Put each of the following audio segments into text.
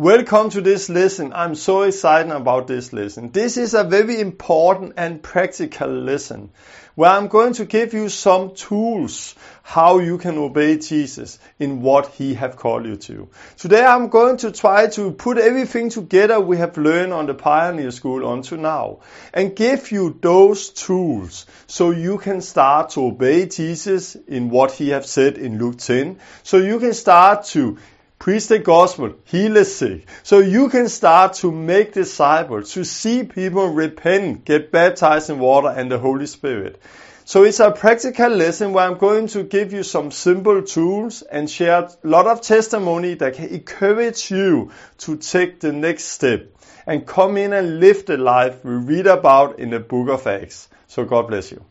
Welcome to this lesson. I'm so excited about this lesson. This is a very important and practical lesson where I'm going to give you some tools how you can obey Jesus in what he have called you to. Today I'm going to try to put everything together we have learned on the Pioneer School until now and give you those tools so you can start to obey Jesus in what he have said in Luke 10 so you can start to preach the gospel, heal the sick. So you can start to make disciples, to see people repent, get baptized in water and the Holy Spirit. So it's a practical lesson where I'm going to give you some simple tools and share a lot of testimony that can encourage you to take the next step and come in and live the life we read about in the book of Acts. So God bless you.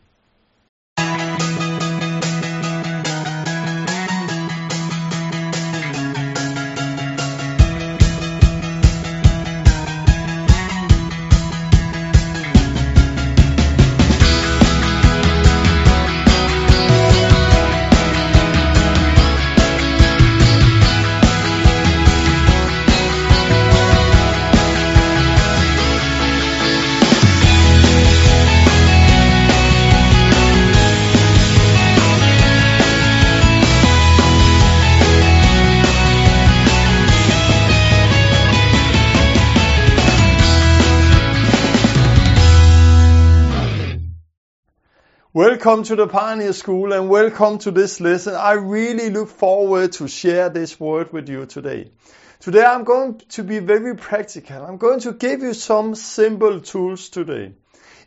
Welcome to the Pioneer School and welcome to this lesson. I really look forward to share this word with you today. Today I'm going to be very practical. I'm going to give you some simple tools today.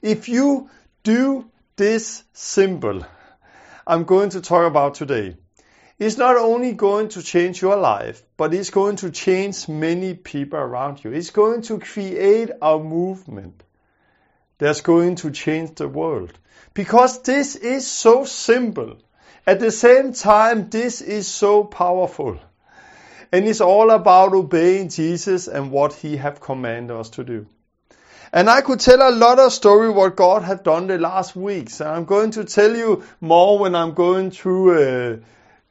If you do this simple, I'm going to talk about today. It's not only going to change your life, but it's going to change many people around you. It's going to create a movement that's going to change the world. Because this is so simple. At the same time, this is so powerful. And it's all about obeying Jesus and what he have commanded us to do. And I could tell a lot of story what God have done the last weeks. And I'm going to tell you more when I'm going through uh,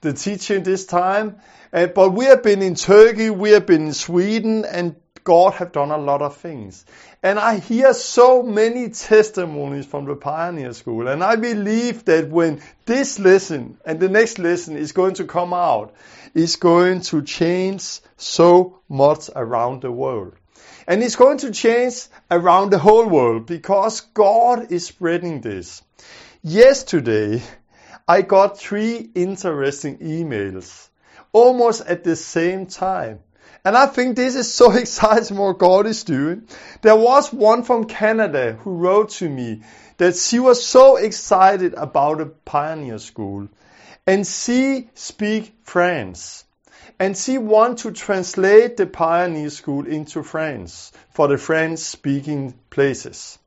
the teaching this time. Uh, but we have been in Turkey, we have been in Sweden, and God have done a lot of things. And I hear so many testimonies from the Pioneer School. And I believe that when this lesson and the next lesson is going to come out, it's going to change so much around the world. And it's going to change around the whole world because God is spreading this. Yesterday, I got three interesting emails almost at the same time. And I think this is so exciting what God is doing. There was one from Canada who wrote to me that she was so excited about a pioneer school. And she speak French. And she want to translate the pioneer school into French for the French speaking places.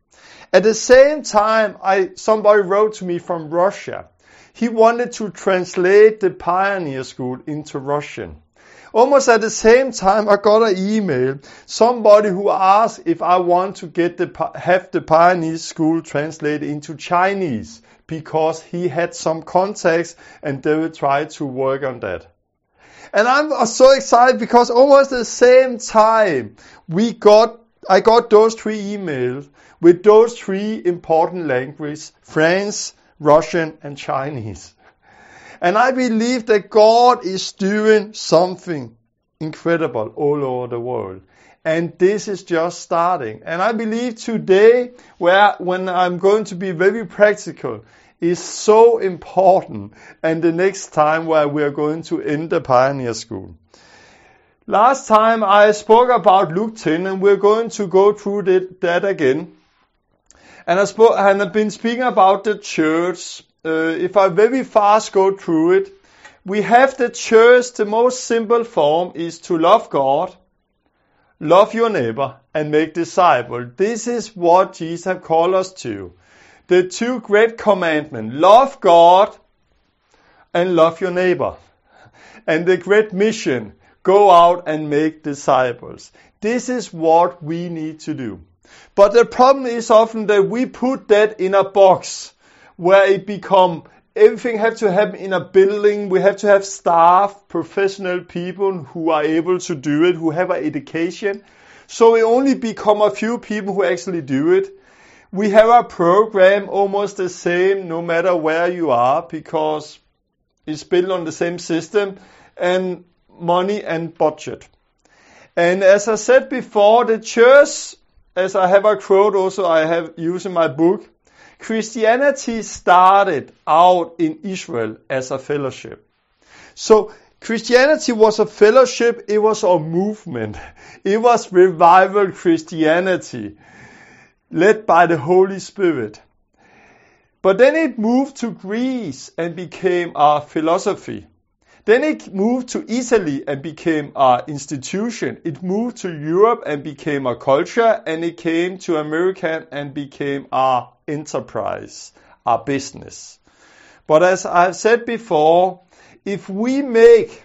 At the same time, I, somebody wrote to me from Russia. He wanted to translate the pioneer school into Russian. Almost at the same time, I got an email. Somebody who asked if I want to get the have the Pioneer School translated into Chinese because he had some contacts and they will try to work on that. And I'm so excited because almost at the same time we got I got those three emails with those three important languages, French, Russian, and Chinese. And I believe that God is doing something incredible all over the world. And this is just starting. And I believe today, where, when I'm going to be very practical, is so important. And the next time where we are going to end the Pioneer School. Last time I spoke about Luke 10 and we're going to go through that again. And I spoke, and I've been speaking about the church Uh, if I very fast go through it, we have the church, the most simple form is to love God, love your neighbor, and make disciples. This is what Jesus have called us to. The two great commandments, love God and love your neighbor. And the great mission, go out and make disciples. This is what we need to do. But the problem is often that we put that in a box where it become everything have to happen in a building. We have to have staff, professional people who are able to do it, who have an education. So we only become a few people who actually do it. We have a program almost the same no matter where you are because it's built on the same system and money and budget. And as I said before, the church, as I have a quote also I have used in my book, Christianity started out in Israel as a fellowship. So Christianity was a fellowship, it was a movement. It was revival Christianity led by the Holy Spirit. But then it moved to Greece and became a philosophy. Then it moved to Italy and became an institution. It moved to Europe and became a culture, and it came to America and became a enterprise, a business. But as I've said before, if we make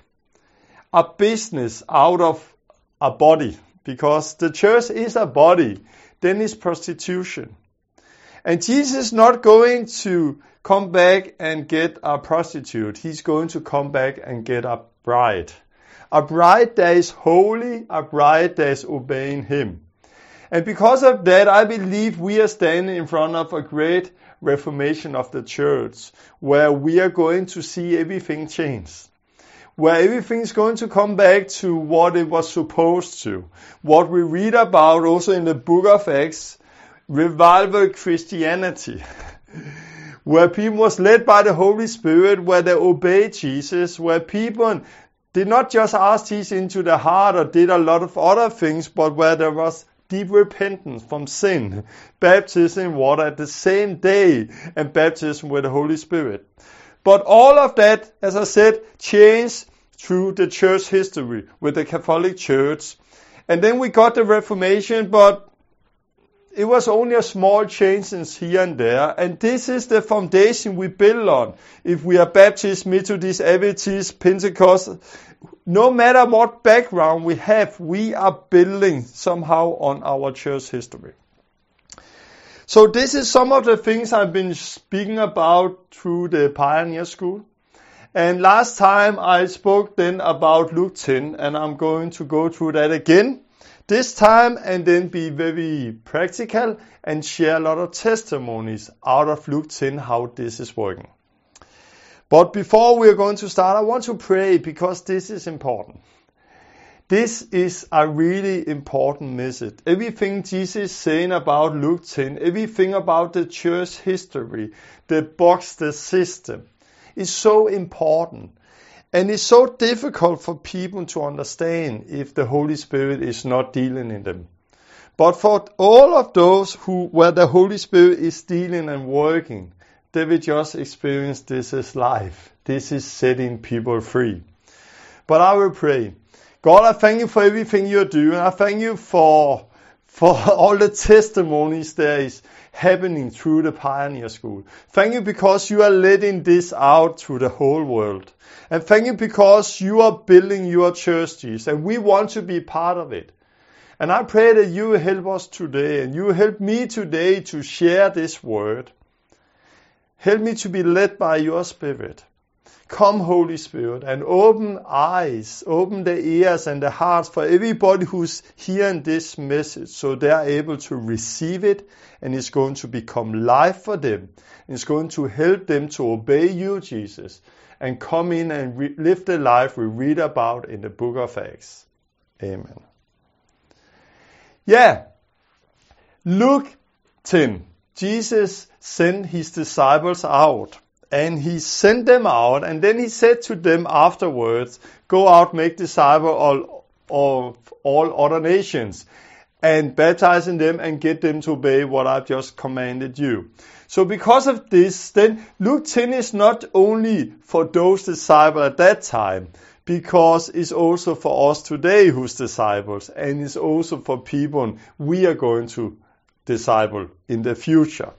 a business out of a body, because the church is a body, then it's prostitution. And Jesus is not going to come back and get a prostitute. He's going to come back and get a bride. A bride that is holy, a bride that is obeying Him. And because of that, I believe we are standing in front of a great reformation of the church, where we are going to see everything change. Where everything is going to come back to what it was supposed to. What we read about also in the book of Acts, revival Christianity. where people was led by the Holy Spirit, where they obeyed Jesus, where people did not just ask Jesus into the heart or did a lot of other things, but where there was deep repentance from sin, baptism in water at the same day, and baptism with the Holy Spirit. But all of that, as I said, changed through the church history with the Catholic Church. And then we got the Reformation, but it was only a small changes here and there, and this is the foundation we build on. If we are Baptist, Methodist, Adventist, Pentecost, no matter what background we have, we are building somehow on our church history. So this is some of the things I've been speaking about through the Pioneer School. And last time I spoke then about Luke 10, and I'm going to go through that again this time and then be very practical and share a lot of testimonies out of Luke 10 how this is working. But before we are going to start, I want to pray because this is important. This is a really important message. Everything Jesus is saying about Luke 10, everything about the church history, the box, the system, is so important. And it's so difficult for people to understand if the Holy Spirit is not dealing in them. But for all of those who, where the Holy Spirit is dealing and working, will just experienced this as life. This is setting people free. But I will pray. God, I thank you for everything you're doing. I thank you for, for all the testimonies there is happening through the Pioneer School. Thank you because you are letting this out to the whole world. And thank you because you are building your church, Jesus, and we want to be part of it. And I pray that you help us today and you help me today to share this word. Help me to be led by your Spirit. Come, Holy Spirit, and open eyes, open the ears and the hearts for everybody who's hearing this message so they're able to receive it and it's going to become life for them. It's going to help them to obey you, Jesus, and come in and re- live the life we read about in the book of Acts. Amen. Yeah. Luke 10. Jesus sent his disciples out and he sent them out, and then he said to them afterwards, Go out, make disciples of all other nations, and baptizing them and get them to obey what I've just commanded you. So because of this, then Luke 10 is not only for those disciples at that time, because it's also for us today who's disciples, and it's also for people we are going to disciple in the future.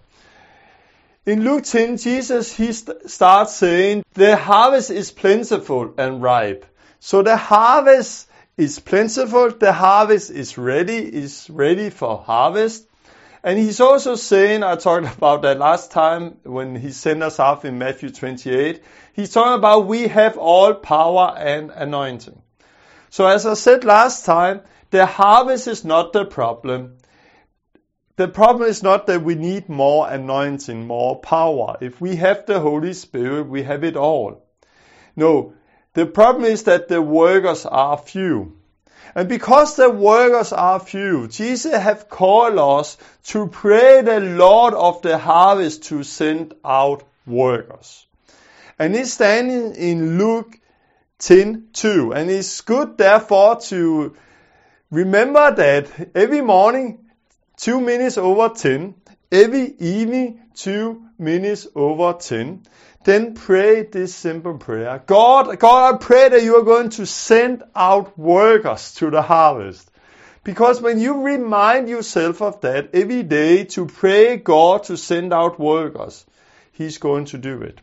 In Luke 10, Jesus he st- starts saying, "The harvest is plentiful and ripe." So the harvest is plentiful. The harvest is ready. Is ready for harvest, And he's also saying, I talked about that last time when he sent us off in Matthew 28. He's talking about we have all power and anointing. So as I said last time, the harvest is not the problem. The problem is not that we need more anointing, more power. If we have the Holy Spirit, we have it all. No, the problem is that the workers are few. And because the workers are few, Jesus have called us to pray the Lord of the harvest to send out workers. And it's standing in Luke 10 2. And it's good therefore to remember that every morning, 20 minutes over 10, every evening, 2 minutes over 10, then pray this simple prayer. God, God, I pray that you are going to send out workers to the harvest. Because when you remind yourself of that every day to pray God to send out workers, He's going to do it.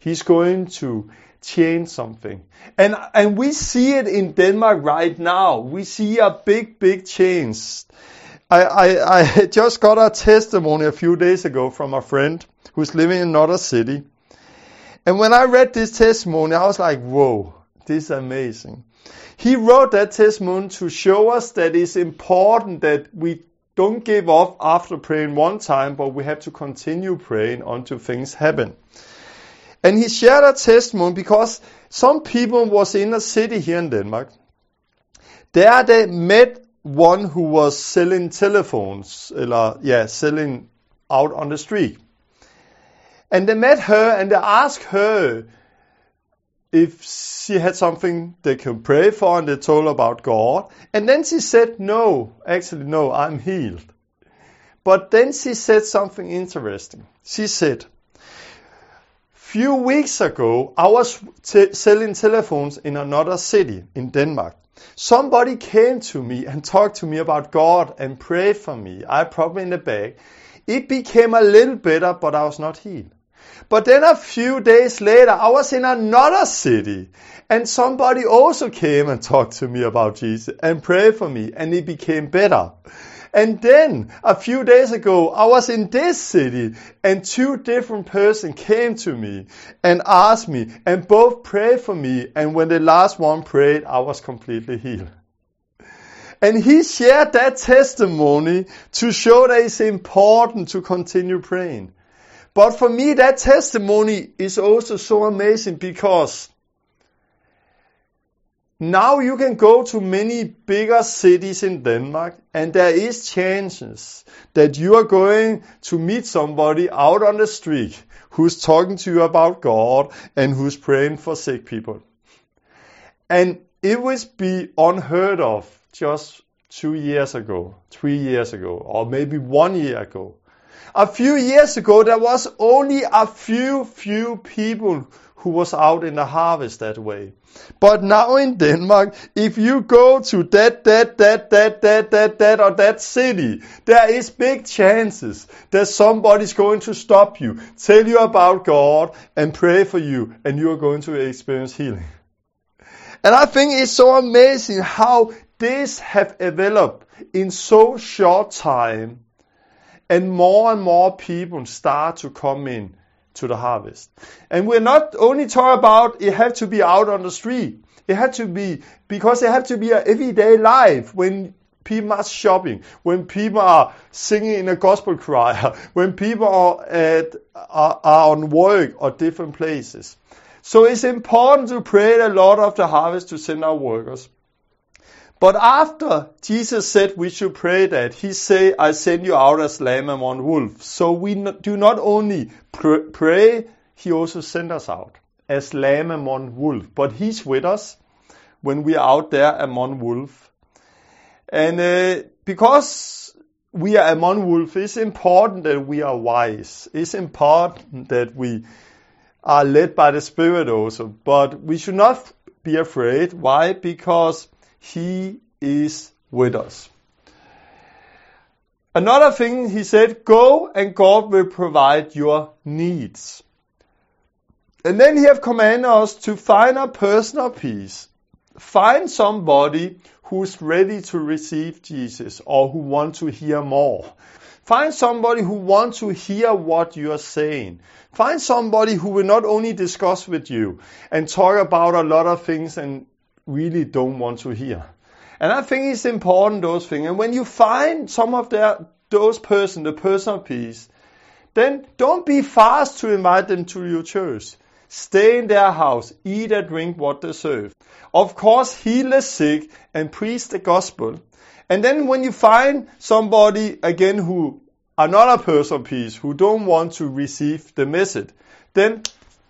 He's going to change something. And, and we see it in Denmark right now. We see a big, big change. I, I, I just got a testimony a few days ago from a friend who's living in another city. And when I read this testimony, I was like, whoa, this is amazing. He wrote that testimony to show us that it's important that we don't give up after praying one time, but we have to continue praying until things happen. And he shared a testimony because some people was in a city here in Denmark. There they met one who was selling telephones, or yeah, selling out on the street. And they met her and they asked her if she had something they could pray for and they told her about God. And then she said, no, actually no, I'm healed. But then she said something interesting. She said, few weeks ago, I was t- selling telephones in another city in Denmark. Somebody came to me and talked to me about God and prayed for me. I probably in the bag. It became a little better, but I was not healed. But then a few days later, I was in another city and somebody also came and talked to me about Jesus and prayed for me and it became better. And then a few days ago, I was in this city and two different persons came to me and asked me and both prayed for me. And when the last one prayed, I was completely healed. And he shared that testimony to show that it's important to continue praying. But for me, that testimony is also so amazing because now you can go to many bigger cities in Denmark and there is chances that you are going to meet somebody out on the street who's talking to you about God and who's praying for sick people. And it would be unheard of just two years ago, three years ago, or maybe one year ago. A few years ago, there was only a few, few people who was out in the harvest that way. But now in Denmark, if you go to that, that, that, that, that, that, that, or that city, there is big chances that somebody's going to stop you, tell you about God, and pray for you, and you are going to experience healing. And I think it's so amazing how this have developed in so short time and more and more people start to come in to the harvest. And we're not only talking about it had to be out on the street. It had to be because it had to be an everyday life when people are shopping, when people are singing in a gospel choir, when people are at are, are on work or different places. So it's important to pray a lot of the harvest to send out workers. But after Jesus said we should pray that, he say, I send you out as lamb among wolves. So we do not only pray, he also sends us out as lamb among wolves. But he's with us when we are out there among wolves. And uh, because we are among wolves, it's important that we are wise. It's important that we are led by the Spirit also. But we should not be afraid. Why? Because he is with us. Another thing he said, go and God will provide your needs. And then he have commanded us to find a personal peace. Find somebody who's ready to receive Jesus or who wants to hear more. Find somebody who wants to hear what you are saying. Find somebody who will not only discuss with you and talk about a lot of things and really don't want to hear. And I think it's important those things. And when you find some of their those person, the person of peace, then don't be fast to invite them to your church. Stay in their house, eat and drink what they serve. Of course, heal the sick and preach the gospel. And then when you find somebody again who another person of peace who don't want to receive the message, then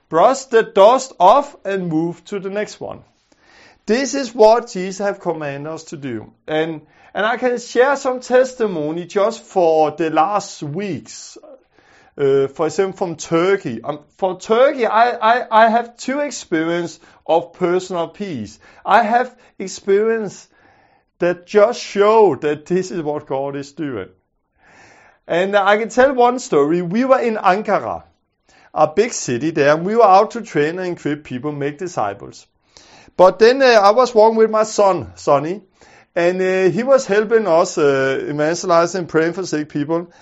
brush the dust off and move to the next one. This is what Jesus have commanded us to do. And, and I can share some testimony just for the last weeks. Uh, for example, from Turkey. Um, for Turkey, I, I, I have two experience of personal peace. I have experience that just show that this is what God is doing. And I can tell one story. We were in Ankara, a big city there, and we were out to train and equip people, make disciples. But then uh, I was walking with my son, Sonny, and uh, he was helping us uh, evangelizing, praying for sick people.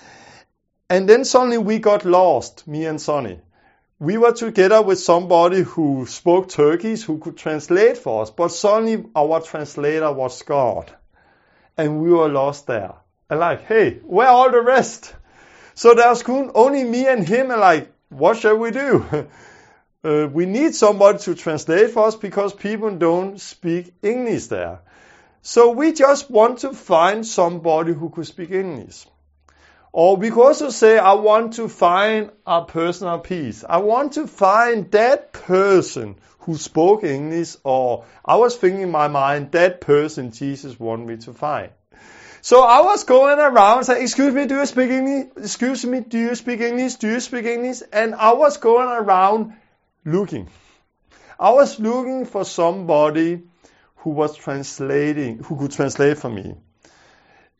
And then suddenly we got lost, me and Sonny. We were together with somebody who spoke Turkish, who could translate for us, but suddenly our translator was God. And we were lost there. And like, hey, where are all the rest? So there was only me and him, and like, what shall we do? uh, we need somebody to translate for us because people don't speak English there. So we just want to find somebody who could speak English. Or we could also say, I want to find a personal peace. I want to find that person who spoke English, or I was thinking in my mind, that person Jesus wanted me to find. So I was going around saying, excuse me, do you speak English? Excuse me, do you speak English? Do you speak English? And I was going around looking. I was looking for somebody who was translating, who could translate for me.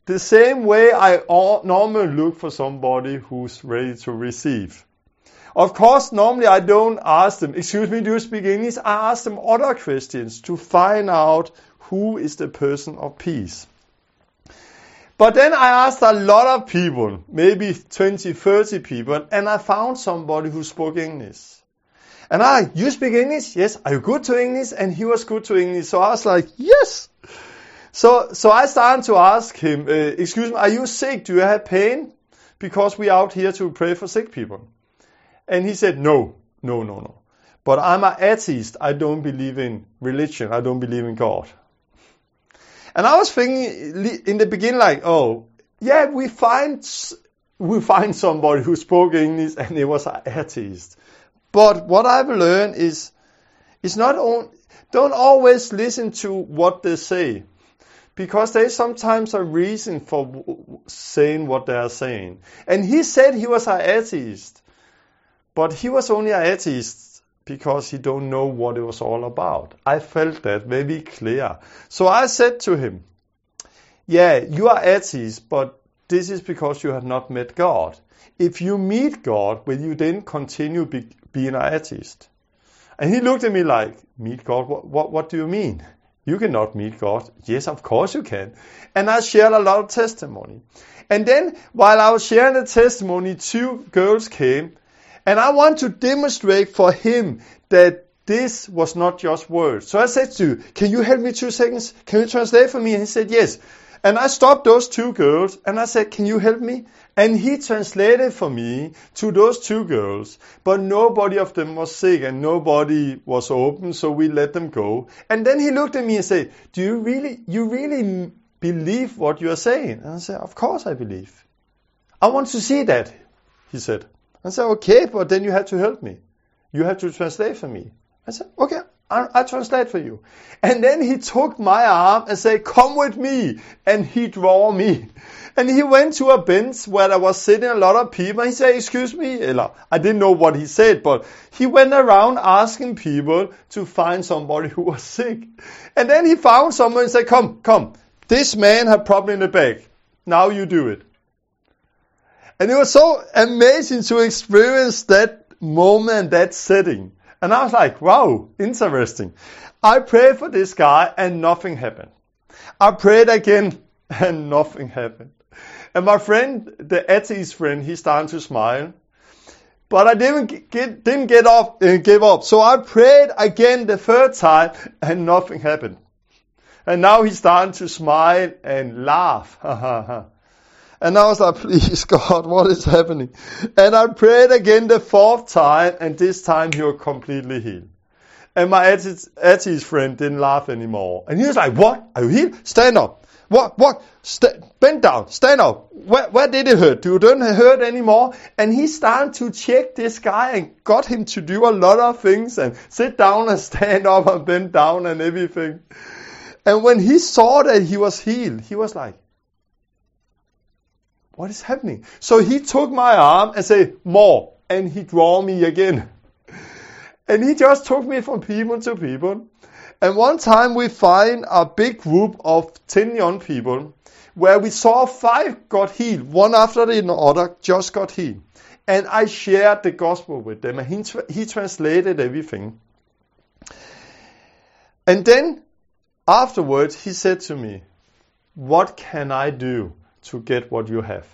The same way I normally look for somebody who's ready to receive. Of course, normally I don't ask them, excuse me, do you speak English? I ask them other questions to find out who is the person of peace. But then I asked a lot of people, maybe 20, 30 people, and I found somebody who spoke English. And I, you speak English? Yes. Are you good to English? And he was good to English. So I was like, yes. So, so I started to ask him, uh, excuse me, are you sick? Do you have pain? Because we are out here to pray for sick people. And he said, no, no, no, no. But I'm an atheist. I don't believe in religion. I don't believe in God. And I was thinking in the beginning, like, oh, yeah, we find we find somebody who spoke English and he was an atheist. But what I've learned is, is not on, don't always listen to what they say. Because there is sometimes a reason for saying what they are saying. And he said he was an atheist. But he was only an atheist because he don't know what it was all about. I felt that very clear. So I said to him, yeah, you are atheist, but this is because you have not met God. If you meet God, will you then continue be, being an atheist? And he looked at me like, meet God? What, what, what do you mean? You cannot meet God. Yes, of course you can. And I shared a lot of testimony. And then while I was sharing the testimony, two girls came and I want to demonstrate for him that this was not just words. So I said to you, can you help me two seconds? Can you translate for me? And he said, yes. And I stopped those two girls and I said, can you help me? And he translated for me to those two girls, but nobody of them was sick and nobody was open, so we let them go. And then he looked at me and said, do you really, you really believe what you are saying? And I said, of course I believe. I want to see that, he said. I said, okay, but then you have to help me. You have to translate for me. I said, okay, I, translate for you. And then he took my arm and said, come with me. And he draw me. And he went to a bench where there was sitting a lot of people. He said, excuse me. I didn't know what he said, but he went around asking people to find somebody who was sick. And then he found someone and said, come, come. This man had problem in the back. Now you do it. And it was so amazing to experience that moment, that setting. And I was like, wow, interesting. I prayed for this guy and nothing happened. I prayed again and nothing happened. And my friend, the atheist friend, he started to smile. But I didn't get, didn't get up, uh, give up. So I prayed again the third time and nothing happened. And now he's starting to smile and laugh. and I was like, please God, what is happening? And I prayed again the fourth time and this time he was completely healed. And my atheist friend didn't laugh anymore. And he was like, what? Are you healed? Stand up. What? What? St- bend down. Stand up. Where, where did it hurt? You don't hurt anymore. And he started to check this guy and got him to do a lot of things and sit down and stand up and bend down and everything. And when he saw that he was healed, he was like, what is happening? So he took my arm and said, more. And he draw me again. And he just took me from people to people. And one time we find a big group of 10 young people where we saw five got healed, one after the other just got healed. And I shared the gospel with them and he, tra- he translated everything. And then afterwards he said to me, what can I do to get what you have?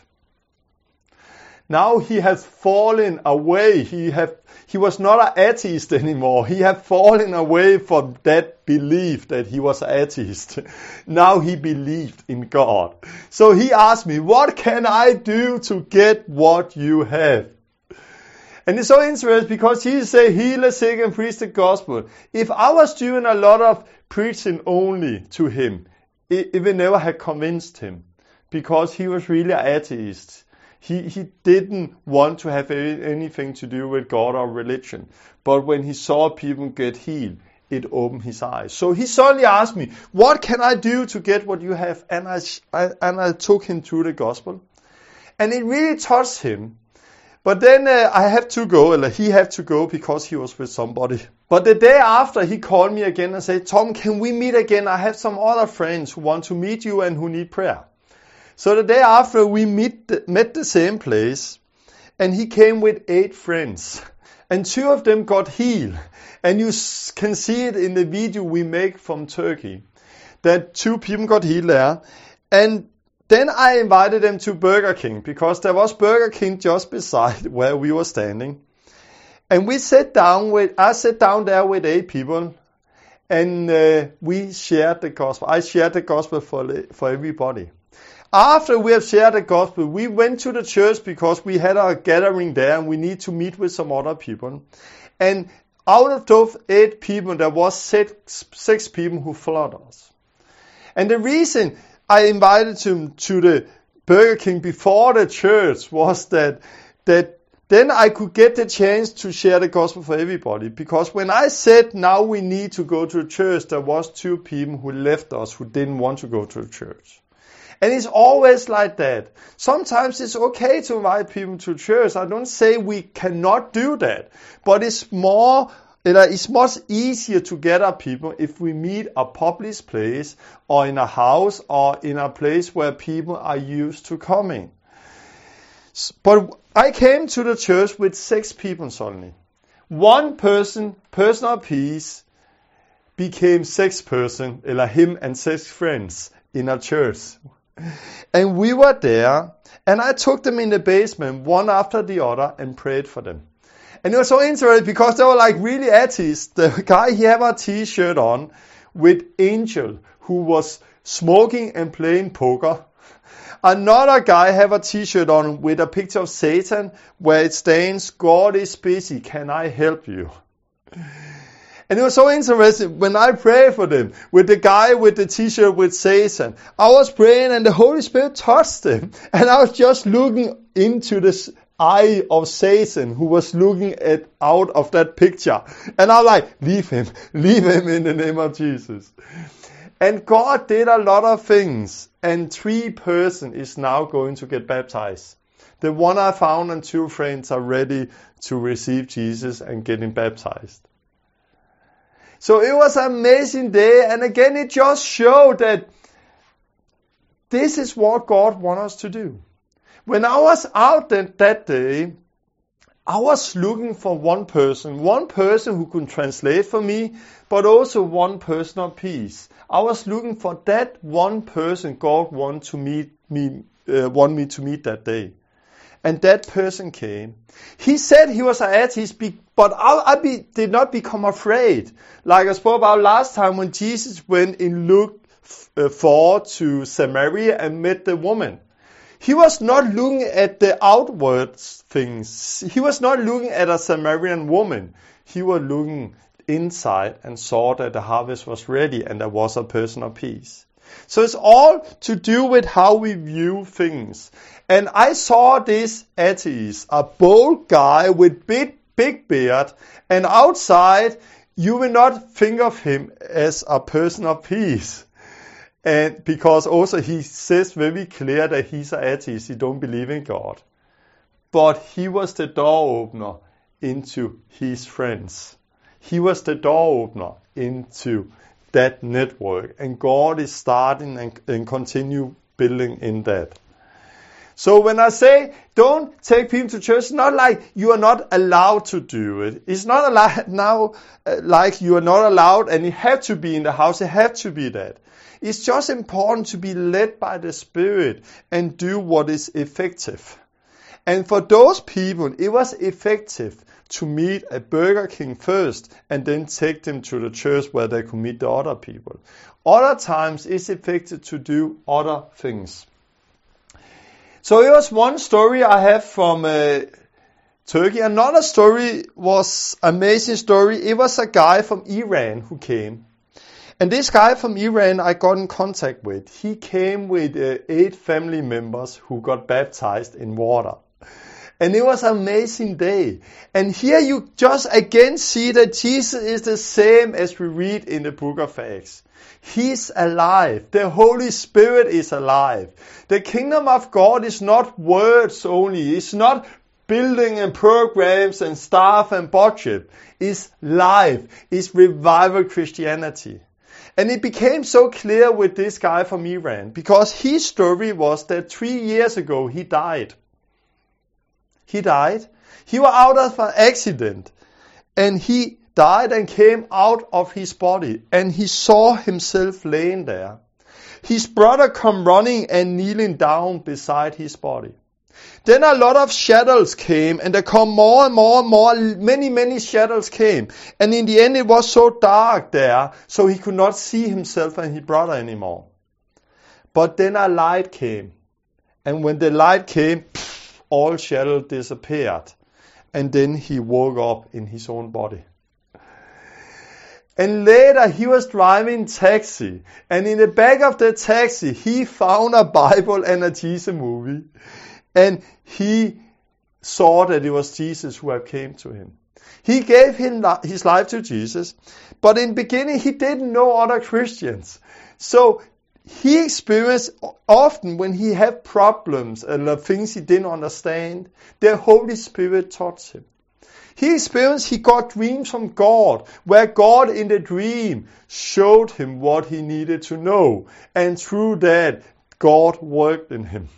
Now he has fallen away. He have he was not an atheist anymore. He had fallen away from that belief that he was an atheist. Now he believed in God. So he asked me, what can I do to get what you have? And it's so interesting because he say heal the sick and preach the gospel. If I was doing a lot of preaching only to him, it, it would never have convinced him because he was really an atheist. He, he didn't want to have anything to do with God or religion. But when he saw people get healed, it opened his eyes. So he suddenly asked me, what can I do to get what you have? And I, I and I took him through the gospel. And it really touched him. But then uh, I had to go, or he had to go because he was with somebody. But the day after, he called me again and said, Tom, can we meet again? I have some other friends who want to meet you and who need prayer. So the day after we meet, met the same place, and he came with eight friends. And two of them got healed. And you can see it in the video we make from Turkey. That two people got healed there. And then I invited them to Burger King because there was Burger King just beside where we were standing. And we sat down with, I sat down there with eight people and uh, we shared the gospel. I shared the gospel for, for everybody. After we have shared the gospel, we went to the church because we had a gathering there and we need to meet with some other people. And out of those eight people, there was six, six people who followed us. And the reason I invited them to the Burger King before the church was that, that then I could get the chance to share the gospel for everybody. Because when I said now we need to go to a church, there was two people who left us who didn't want to go to a church. And it's always like that. Sometimes it's okay to invite people to church. I don't say we cannot do that, but it's more it's much easier to gather people if we meet a public place or in a house or in a place where people are used to coming. But I came to the church with six people suddenly. One person, personal peace, became six person, or him and six friends in a church. And we were there, and I took them in the basement, one after the other, and prayed for them. And it was so interesting because they were like really atheists. The guy, he had a t-shirt on with Angel, who was smoking and playing poker. Another guy have a t-shirt on with a picture of Satan where it stands, God is busy, can I help you? And it was so interesting when I prayed for them with the guy with the t-shirt with Satan. I was praying and the Holy Spirit touched him. And I was just looking into this eye of Satan who was looking at out of that picture. And I'm like, leave him, leave him in the name of Jesus. And God did a lot of things. And three person is now going to get baptized. The one I found and two friends are ready to receive Jesus and getting baptized. So it was an amazing day. And again, it just showed that this is what God wants us to do. When I was out that, day, I was looking for one person, one person who could translate for me, but also one person of peace. I was looking for that one person God wanted to meet me, uh, me to meet that day. And that person came. He said he was an atheist, but I, I be, did not become afraid. Like I spoke about last time when Jesus went in Luke uh, 4 to Samaria and met the woman. He was not looking at the outward things. He was not looking at a Samaritan woman. He was looking inside and saw that the harvest was ready and there was a person of peace. So it's all to do with how we view things. And I saw this atheist, a bold guy with big, big beard, and outside you will not think of him as a person of peace. And because also he says very clear that he's an atheist, he don't believe in God. But he was the door opener into his friends. He was the door opener into that network. And God is starting and, and continue building in that. So when I say don't take people to church, it's not like you are not allowed to do it. It's not allowed now uh, like you are not allowed and you have to be in the house. You have to be that. It's just important to be led by the Spirit and do what is effective. And for those people, it was effective to meet at Burger King first and then take them to the church where they could meet the other people. Other times, it's effective to do other things. So it was one story I have from uh, Turkey. Another story was amazing story. It was a guy from Iran who came. And this guy from Iran I got in contact with, he came with uh, eight family members who got baptized in water. And it was an amazing day. And here you just again see that Jesus is the same as we read in the book of Acts. He's alive. The Holy Spirit is alive. The kingdom of God is not words only. It's not building and programs and staff and budget. It's life. It's revival Christianity. And it became so clear with this guy from Iran because his story was that three years ago he died. He died. He was out of an accident and he died and came out of his body and he saw himself laying there. His brother come running and kneeling down beside his body. Then a lot of shadows came and there come more and more and more, many, many shadows came. And in the end it was so dark there, so he could not see himself and his brother anymore. But then a light came. And when the light came, all shadows disappeared. And then he woke up in his own body. And later he was driving taxi. And in the back of the taxi, he found a Bible and a Jesus movie. And he saw that it was Jesus who had came to him. He gave him his life to Jesus, but in beginning he didn't know other Christians. So he experienced often when he had problems and things he didn't understand, the Holy Spirit taught him. He experienced he got dreams from God, where God in the dream showed him what he needed to know. And through that, God worked in him.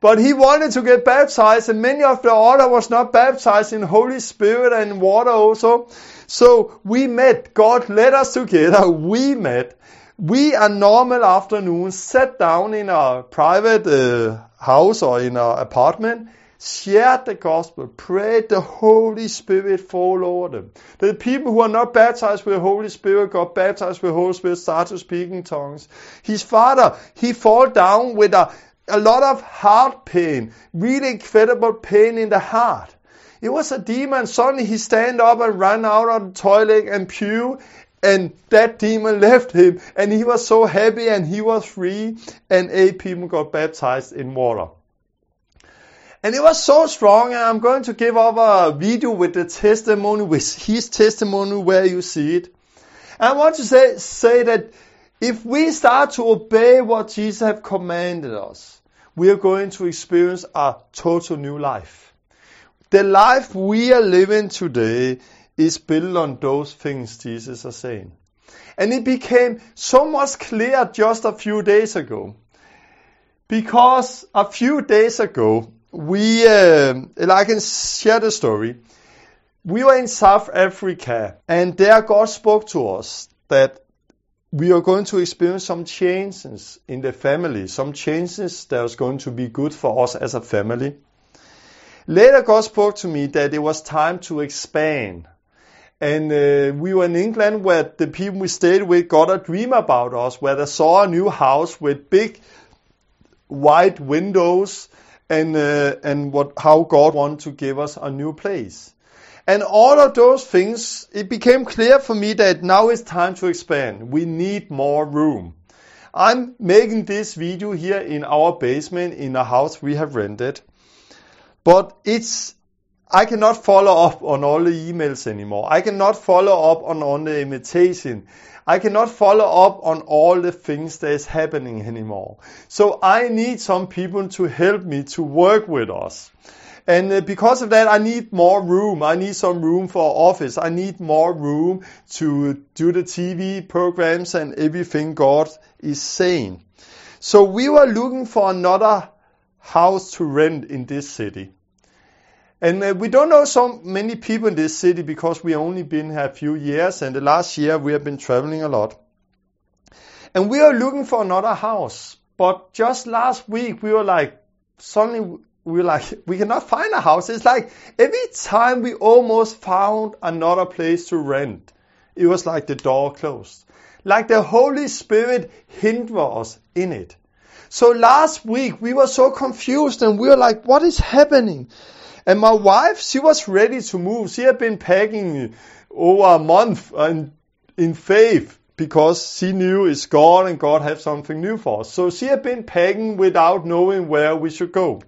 But he wanted to get baptized, and many of the other was not baptized in Holy Spirit and water also. So we met. God led us together. We met. We a normal afternoon sat down in a private uh, house or in our apartment, shared the gospel, prayed the Holy Spirit fall over them. The people who are not baptized with the Holy Spirit got baptized with the Holy Spirit, started speaking tongues. His father, he fall down with a a lot of heart pain, really incredible pain in the heart. It was a demon. Suddenly he stand up and ran out of the toilet and pew, and that demon left him, and he was so happy and he was free, and eight people got baptized in water. And it was so strong, and I'm going to give up a video with the testimony, with his testimony where you see it. And I want to say, say that if we start to obey what Jesus have commanded us, we are going to experience a total new life. The life we are living today is built on those things Jesus is saying. And it became so much clear just a few days ago. Because a few days ago, we, uh, I can share the story. We were in South Africa, and there God spoke to us that we are going to experience some changes in the family, some changes that was going to be good for us as a family. Later, God spoke to me that it was time to expand. And uh, we were in England where the people we stayed with got a dream about us, where they saw a new house with big white windows and, uh, and what, how God wants to give us a new place. And all of those things, it became clear for me that now it's time to expand. We need more room. I'm making this video here in our basement in a house we have rented. But it's, I cannot follow up on all the emails anymore. I cannot follow up on, on the invitation. I cannot follow up on all the things that is happening anymore. So I need some people to help me to work with us. And uh, because of that, I need more room. I need some room for office. I need more room to do the TV programs and everything God is saying. So we were looking for another house to rent in this city. And uh, we don't know so many people in this city because we only been here a few years and the last year we have been traveling a lot. And we are looking for another house. But just last week we were like, suddenly we were like, we cannot find a house. It's like every time we almost found another place to rent, it was like the door closed. Like the Holy Spirit hindered us in it. So last week we were so confused and we were like, what is happening? And my wife, she was ready to move. She had been packing over a month in, in faith because she knew it's God and God had something new for us. So she had been packing without knowing where we should go.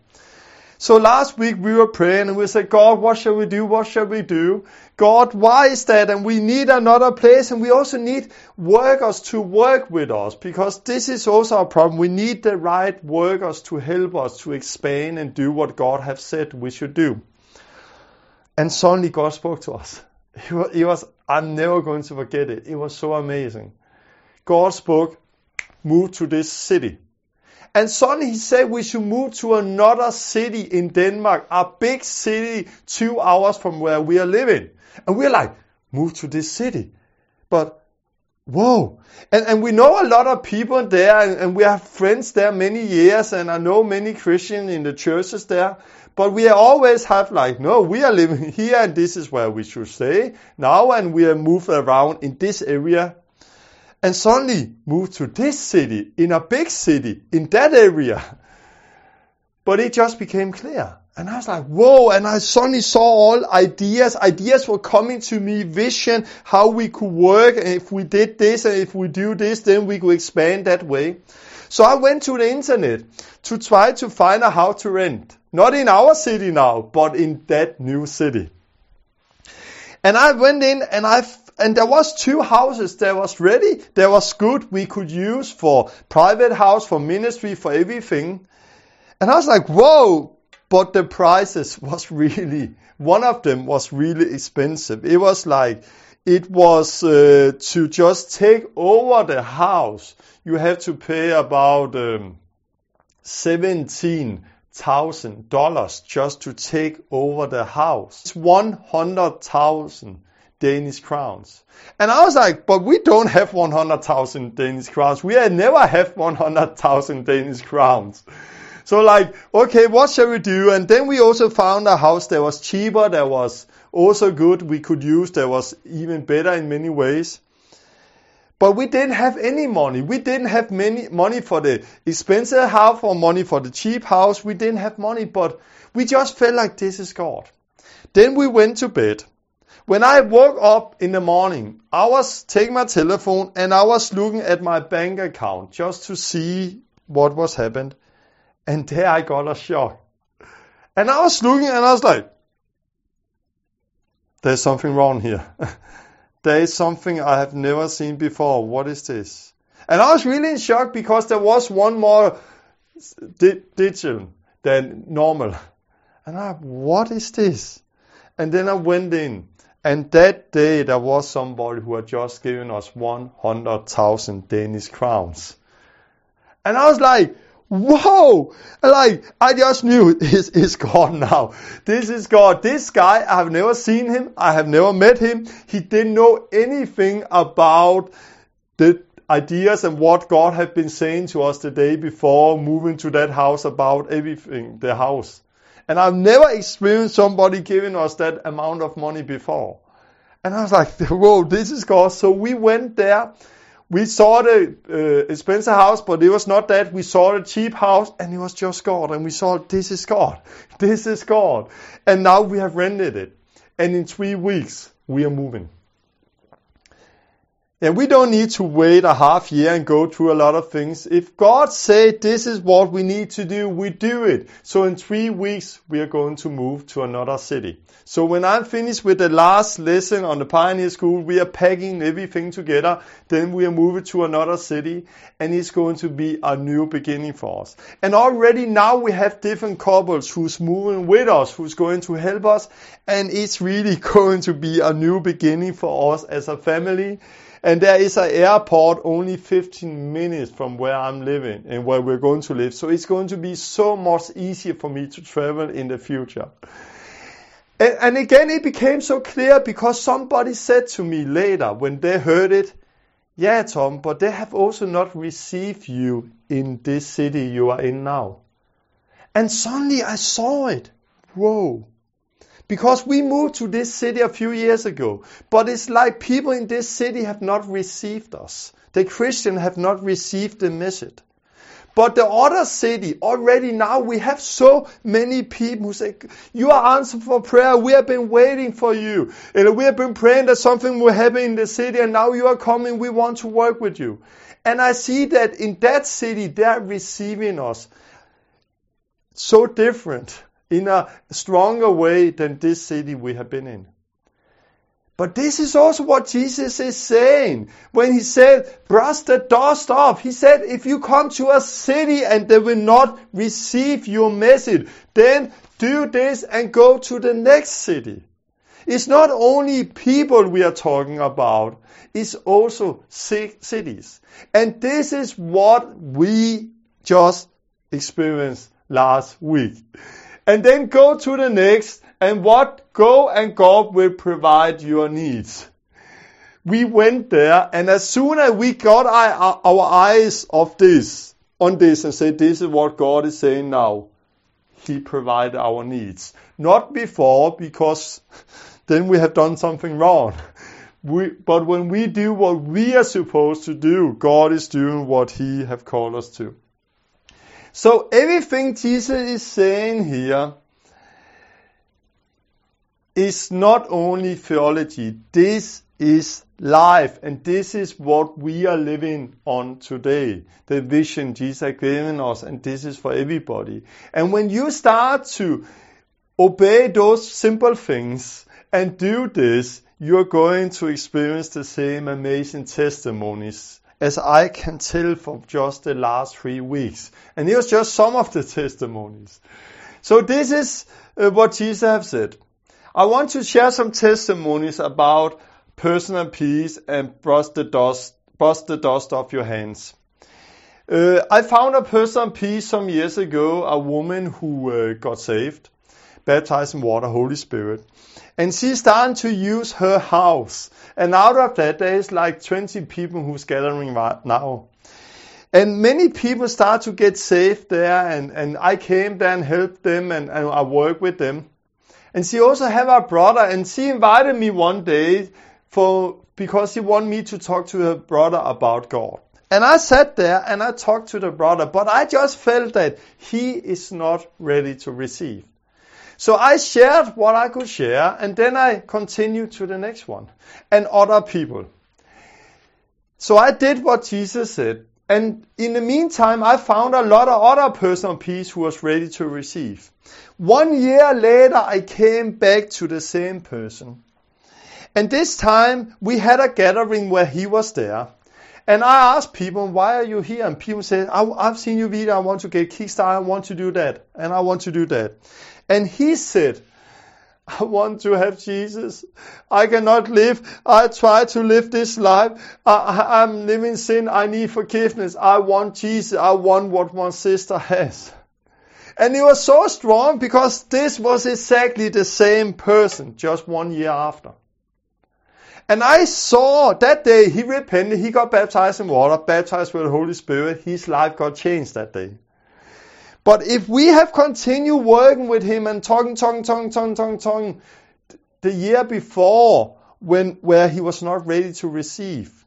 So last week we were praying and we said, God, what shall we do? What shall we do? God, why is that? And we need another place and we also need workers to work with us because this is also a problem. We need the right workers to help us to expand and do what God has said we should do. And suddenly God spoke to us. It was, I'm never going to forget it. It was so amazing. God spoke, move to this city. And suddenly he said we should move to another city in Denmark, a big city two hours from where we are living. And we're like, move to this city. But whoa. And, and we know a lot of people there and, and we have friends there many years and I know many Christians in the churches there. But we always have like, no, we are living here and this is where we should stay now and we are moved around in this area and suddenly moved to this city, in a big city, in that area. But it just became clear. And I was like, whoa, and I suddenly saw all ideas. Ideas were coming to me, vision, how we could work. And if we did this and if we do this, then we could expand that way. So I went to the internet to try to find a how to rent. Not in our city now, but in that new city. And I went in and I and there was two houses that was ready, that was good, we could use for private house, for ministry, for everything. And I was like, whoa, but the prices was really, one of them was really expensive. It was like, it was uh, to just take over the house. You have to pay about um, seventeen thousand dollars just to take over the house. It's one hundred thousand Danish crowns. And I was like, but we don't have 100,000 Danish crowns. We never have 100,000 Danish crowns. So like, okay, what shall we do? And then we also found a house that was cheaper, that was also good, we could use, that was even better in many ways. But we didn't have any money. We didn't have many money for the expensive house or money for the cheap house. We didn't have money, but we just felt like this is God. Then we went to bed. When I woke up in the morning, I was taking my telephone and I was looking at my bank account just to see what was happened. And there I got a shock. And I was looking and I was like, there's something wrong here. there is something I have never seen before. What is this? And I was really in shock because there was one more di- digital than normal. And I, what is this? And then I went in and that day there was somebody who had just given us 100,000 Danish crowns. And I was like, whoa! Like, I just knew this is God now. This is God. This guy, I have never seen him. I have never met him. He didn't know anything about the ideas and what God had been saying to us the day before moving to that house about everything, the house. And I've never experienced somebody giving us that amount of money before. And I was like, whoa, this is God. So we went there. We saw the uh, expensive house, but it was not that. We saw the cheap house, and it was just God. And we saw, this is God. This is God. And now we have rented it. And in three weeks, we are moving. And we don't need to wait a half year and go through a lot of things. If God said this is what we need to do, we do it. So in three weeks, we are going to move to another city. So when I'm finished with the last lesson on the Pioneer School, we are packing everything together. Then we are moving to another city and it's going to be a new beginning for us. And already now we have different couples who's moving with us, who's going to help us. And it's really going to be a new beginning for us as a family. And there is an airport only 15 minutes from where I'm living and where we're going to live. So it's going to be so much easier for me to travel in the future. And, and again, it became so clear because somebody said to me later when they heard it, yeah, Tom, but they have also not received you in this city you are in now. And suddenly I saw it. Whoa. Because we moved to this city a few years ago, but it's like people in this city have not received us. The Christians have not received the message. But the other city, already now we have so many people who say, you are answered for prayer. We have been waiting for you. And we have been praying that something will happen in the city and now you are coming. We want to work with you. And I see that in that city, they are receiving us so different in a stronger way than this city we have been in. But this is also what Jesus is saying when he said, brush the dust off. He said, if you come to a city and they will not receive your message, then do this and go to the next city. It's not only people we are talking about, it's also cities. And this is what we just experienced last week and then go to the next and what go and God will provide your needs. We went there and as soon as we got our, eyes off this, on this and said this is what God is saying now, He provided our needs. Not before because then we have done something wrong. We, but when we do what we are supposed to do, God is doing what He have called us to. So everything Jesus is saying here is not only theology. This is life and this is what we are living on today. The vision Jesus has given us and this is for everybody. And when you start to obey those simple things and do this, you're going to experience the same amazing testimonies as I can tell from just the last three weeks. And here's just some of the testimonies. So this is uh, what Jesus have said. I want to share some testimonies about personal peace and brush the dust, brush the dust off your hands. Uh, I found a personal peace some years ago, a woman who uh, got saved, baptized in water, Holy Spirit. And she started to use her house. And out of that, there is like 20 people who's gathering right now. And many people start to get saved there, and, and I came there and helped them, and, and I work with them. And she also have a brother, and she invited me one day for because she wanted me to talk to her brother about God. And I sat there and I talked to the brother, but I just felt that he is not ready to receive. So I shared what I could share, and then I continued to the next one and other people. So I did what Jesus said. And in the meantime, I found a lot of other personal peace who was ready to receive. One year later, I came back to the same person. And this time, we had a gathering where he was there. And I asked people, why are you here? And people said, I've seen your video. I want to get kickstarted. I want to do that. And I want to do that. And he said, I want to have Jesus. I cannot live. I try to live this life. I, am living sin. I need forgiveness. I want Jesus. I want what my sister has. And he was so strong because this was exactly the same person just one year after. And I saw that day he repented, he got baptized in water, baptized with the Holy Spirit, his life got changed that day. But if we have continued working with him and talking, talking, talking, talking, talking, talking, the year before when where he was not ready to receive,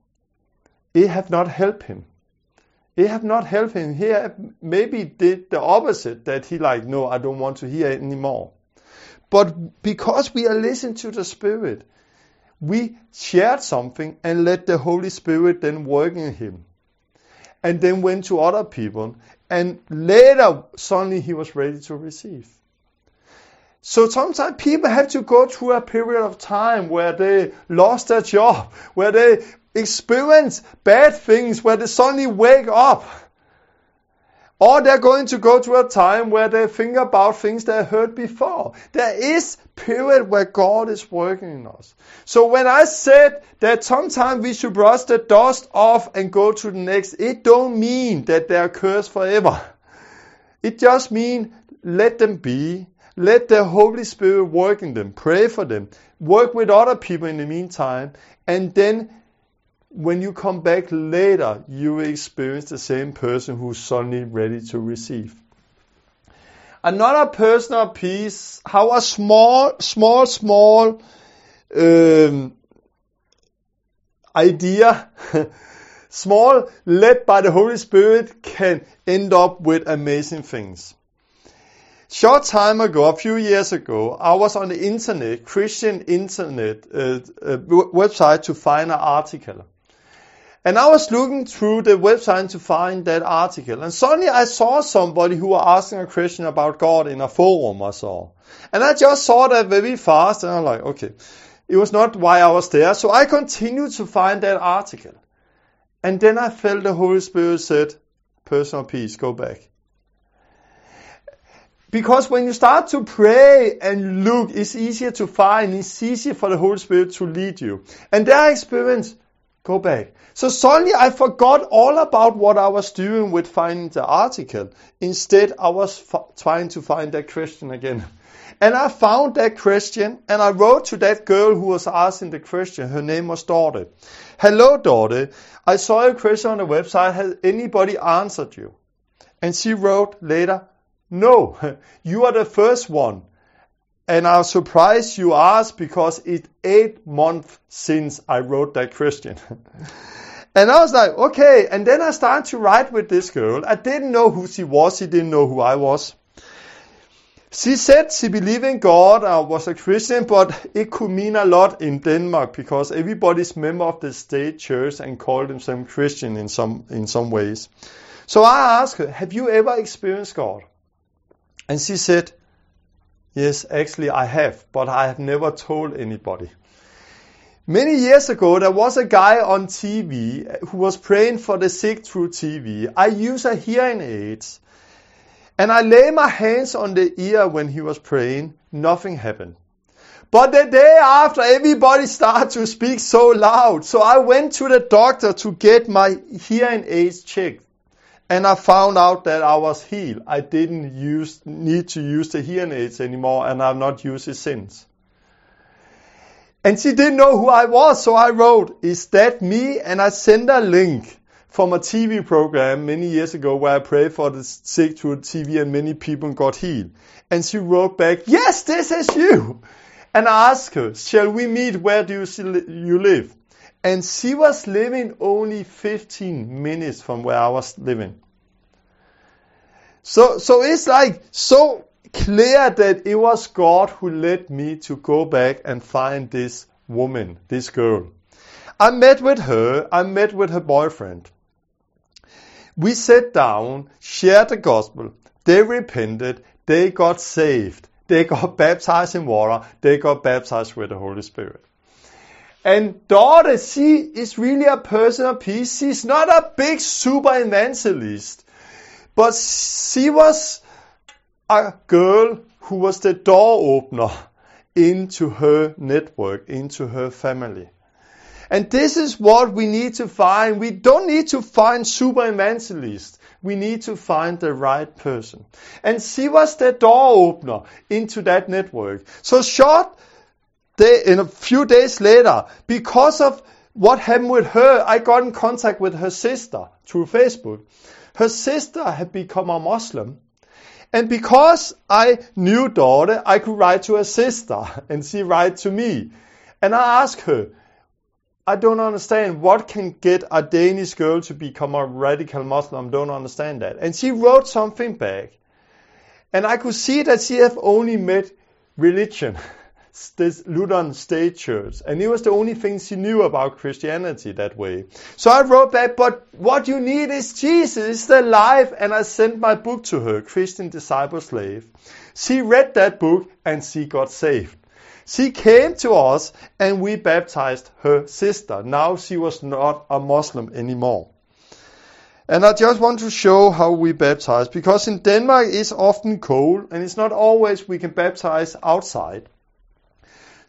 it have not helped him. It have not helped him. He maybe did the opposite that he like, no, I don't want to hear it anymore. But because we are listening to the Spirit, we shared something and let the Holy Spirit then work in him. And then went to other people. And later, suddenly he was ready to receive. So sometimes people have to go through a period of time where they lost their job, where they experience bad things, where they suddenly wake up. Or they're going to go through a time where they think about things they heard before. There is period where God is working in us. So when I said that sometimes we should brush the dust off and go to the next, it don't mean that they are cursed forever. It just means let them be. Let the Holy Spirit work in them. Pray for them. Work with other people in the meantime. And then when you come back later, you will experience the same person who's suddenly ready to receive. Another personal piece, how a small, small, small um, idea, small, led by the Holy Spirit, can end up with amazing things. Short time ago, a few years ago, I was on the internet, Christian internet uh, uh, website to find an article. And I was looking through the website to find that article. And suddenly I saw somebody who was asking a question about God in a forum I saw. And I just saw that very fast and I'm like, okay, it was not why I was there. So I continued to find that article. And then I felt the Holy Spirit said, personal peace, go back. Because when you start to pray and look, it's easier to find, it's easier for the Holy Spirit to lead you. And their experience, go back. So suddenly I forgot all about what I was doing with finding the article. Instead, I was trying to find that question again. And I found that question and I wrote to that girl who was asking the question. Her name was Dorte. Hello, Dorte. I saw your question on the website. Has anybody answered you? And she wrote later, no, you are the first one. And I'm surprised you asked because it's eight months since I wrote that question. and I was like, okay. And then I started to write with this girl. I didn't know who she was. She didn't know who I was. She said she believed in God and was a Christian, but it could mean a lot in Denmark because everybody's member of the state church and called themselves Christian in some in some ways. So I asked her, "Have you ever experienced God?" And she said, Yes, actually I have, but I have never told anybody. Many years ago, there was a guy on TV uh, who was praying for the sick through TV. I use a hearing aid. and I lay my hands on the ear when he was praying. Nothing happened. But the day after, everybody started to speak so loud. So I went to the doctor to get my hearing aids checked and I found out that I was healed. I didn't use, need to use the hearing aids anymore, and I've not used it since. And she didn't know who I was, so I wrote, Is that me? And I sent a link from a TV program many years ago where I prayed for the sick through TV and many people got healed. And she wrote back, Yes, this is you. And I asked her, Shall we meet? Where do you live? And she was living only 15 minutes from where I was living. So, so it's like so clear that it was God who led me to go back and find this woman, this girl. I met with her, I met with her boyfriend. We sat down, shared the gospel, they repented, they got saved, they got baptized in water, they got baptized with the Holy Spirit. And Dorte, she is really a person of peace. She's not a big super evangelist, but she was a girl who was the door opener into her network, into her family. And this is what we need to find. We don't need to find super evangelists. We need to find the right person. And she was the door opener into that network. So short day, in a few days later, because of what happened with her, I got in contact with her sister through Facebook. Her sister had become a Muslim. And because I knew Dorte, I could write to her sister and she write to me. And I asked her, I don't understand what can get a Danish girl to become a radical Muslim. Don't understand that. And she wrote something back. And I could see that she have only met religion, this Lutheran church. And it was the only thing she knew about Christianity that way. So I wrote back, but what you need is Jesus, it's the life. And I sent my book to her, Christian Disciple Slave. She read that book and she got saved. She came to us and we baptized her sister. Now she was not a Muslim anymore. And I just want to show how we baptize because in Denmark it's often cold and it's not always we can baptize outside.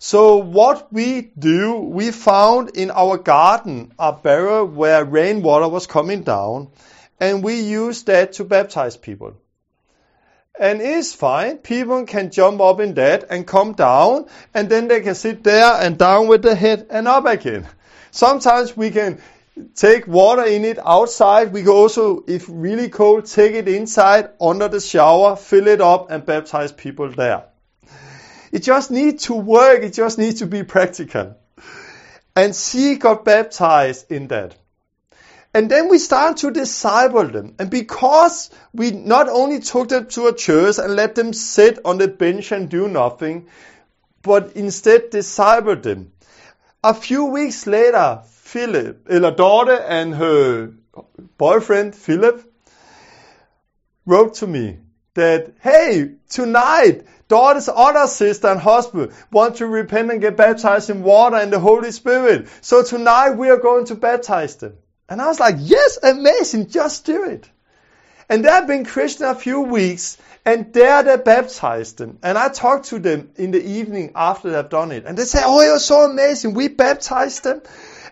So what we do, we found in our garden a barrel where rainwater was coming down and we use that to baptize people and it's fine. People can jump up in that and come down, and then they can sit there and down with the head and up again. Sometimes we can take water in it outside. We can also, if really cold, take it inside under the shower, fill it up, and baptize people there. It just needs to work. It just needs to be practical. And she got baptized in that. And then we start to disciple them. And because we not only took them to a church and let them sit on the bench and do nothing, but instead discipled them. A few weeks later, Philip, eh, eller Dorte and her boyfriend, Philip, wrote to me that, hey, tonight, Dorte's other sister and husband want to repent and get baptized in water and the Holy Spirit. So tonight we are going to baptize them. And I was like, yes, amazing, just do it. And they had been Christian a few weeks, and there they baptized them. And I talked to them in the evening after they've done it. And they said, oh, was so amazing. We baptized them.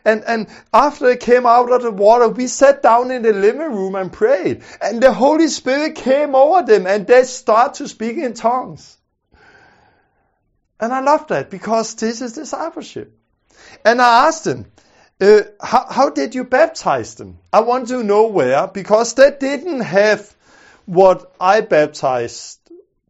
And, and after they came out of the water, we sat down in the living room and prayed. And the Holy Spirit came over them and they start to speak in tongues. And I love that because this is discipleship. And I asked them, uh, how, how did you baptize them? I want to know where, because they didn't have what I baptized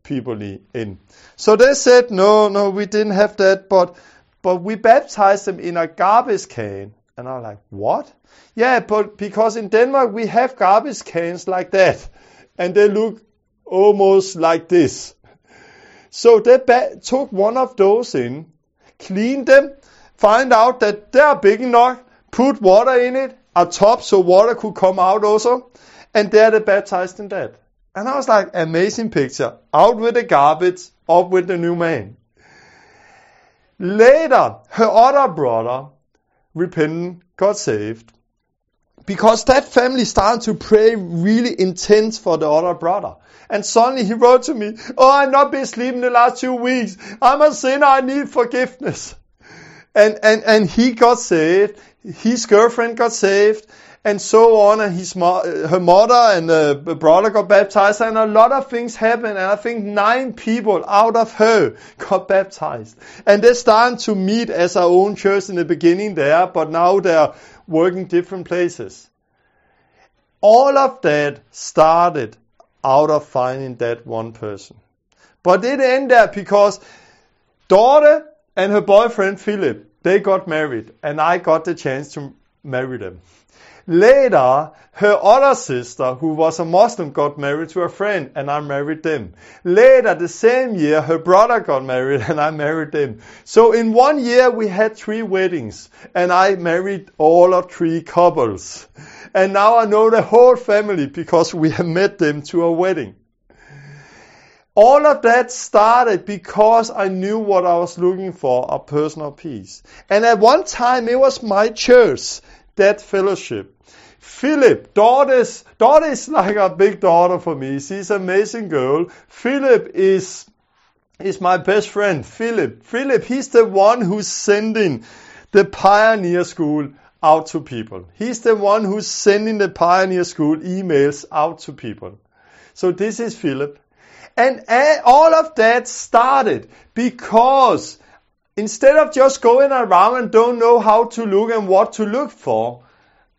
people in. So they said, no, no, we didn't have that, but, but we baptized them in a garbage can. And I'm like, what? Yeah, but because in Denmark we have garbage cans like that, and they look almost like this. So they took one of those in, cleaned them, find out that they are big enough, put water in it, a top so water could come out also, and there they baptized in that. And I was like, amazing picture. Out with the garbage, up with the new man. Later, her other brother, repentant, got saved. Because that family started to pray really intense for the other brother. And suddenly he wrote to me, Oh, I've not been sleeping the last two weeks. I'm a sinner. I need forgiveness and, and, and he got saved. His girlfriend got saved and so on, and his mo- her mother and the brother got baptized, and a lot of things happened. And I think nine people out of her got baptized, and they started to meet as our own church in the beginning there, but now they're working different places. All of that started out of finding that one person, but it ended there because Dorte and her boyfriend Philip they got married, and I got the chance to marry them. Later, her other sister, who was a Muslim, got married to a friend, and I married them. Later, the same year, her brother got married, and I married them. So in one year, we had three weddings, and I married all of three couples. And now I know the whole family because we have met them to a wedding. All of that started because I knew what I was looking for, a personal peace. And at one time it was my church, that fellowship. Philip, Dorte's, Dorte is like a big daughter for me. She's an amazing girl. Philip is is my best friend, Philip. Philip, he's the one who's sending the Pioneer School out to people. He's the one who's sending the Pioneer School emails out to people. So this is Philip. And all of that started because instead of just going around and don't know how to look and what to look for,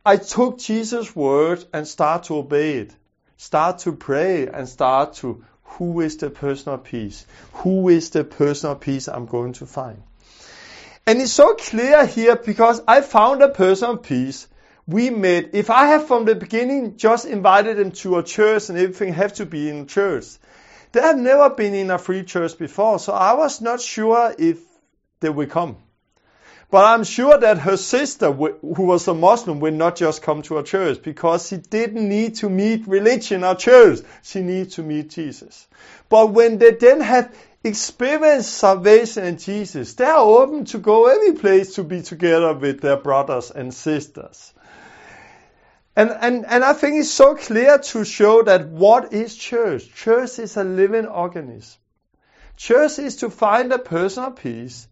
I took Jesus' word and start to obey it. Start to pray and start to who is the personal peace? Who is the personal peace I'm going to find? And it's so clear here because I found a personal peace we met. If I have from the beginning just invited them to a church and everything have to be in church, they have never been in a free church before, so I was not sure if they will come. But I'm sure that her sister, who was a Muslim, would not just come to a church because she didn't need to meet religion or church. She needed to meet Jesus. But when they then have experienced salvation in Jesus, they are open to go any place to be together with their brothers and sisters. And, and, and I think it's so clear to show that what is church? Church is a living organism. Church is to find a personal peace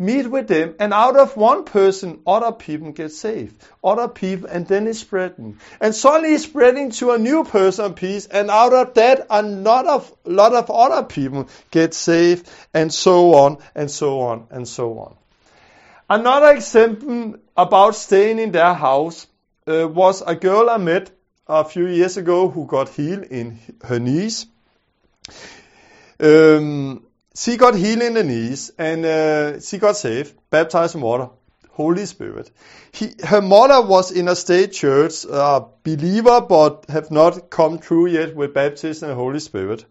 meet with them, and out of one person, other people get saved. Other people, and then it's spreading. And suddenly it's spreading to a new person piece, and out of that, a lot of, lot of other people get saved, and so on, and so on, and so on. Another example about staying in their house uh, was a girl I met a few years ago who got healed in her knees. Um, she got healed in the knees and uh, she got saved, baptized in water, Holy Spirit. He, her mother was in a state church, a believer, but have not come through yet with baptism and Holy Spirit.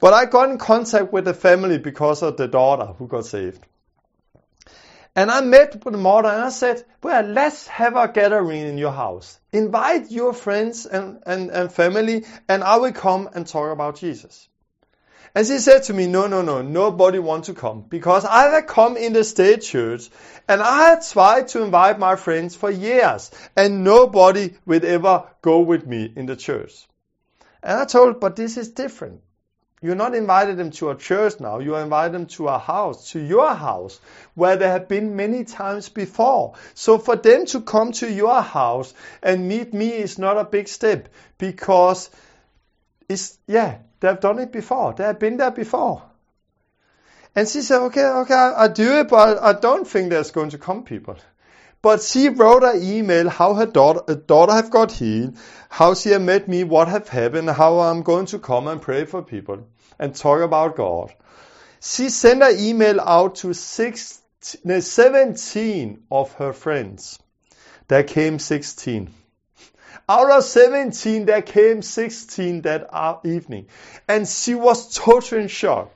But I got in contact with the family because of the daughter who got saved. And I met with the mother and I said, well, let's have a gathering in your house. Invite your friends and, and, and family and I will come and talk about Jesus. And she said to me, no, no, no, nobody wants to come because I have come in the state church and I had tried to invite my friends for years and nobody would ever go with me in the church. And I told, but this is different. You're not invited them to a church now. You invite them to a house, to your house, where they have been many times before. So for them to come to your house and meet me is not a big step because it's, yeah, they have done it before. They have been there before. And she said, okay, okay, I, do it, but I don't think there's going to come people. But she wrote an email how her daughter, uh, daughter have got healed, how she have met me, what have happened, how I'm going to come and pray for people and talk about God. She sent an email out to 16, 17 of her friends. There came 16. Out of 17, there came 16 that evening. And she was totally in shock.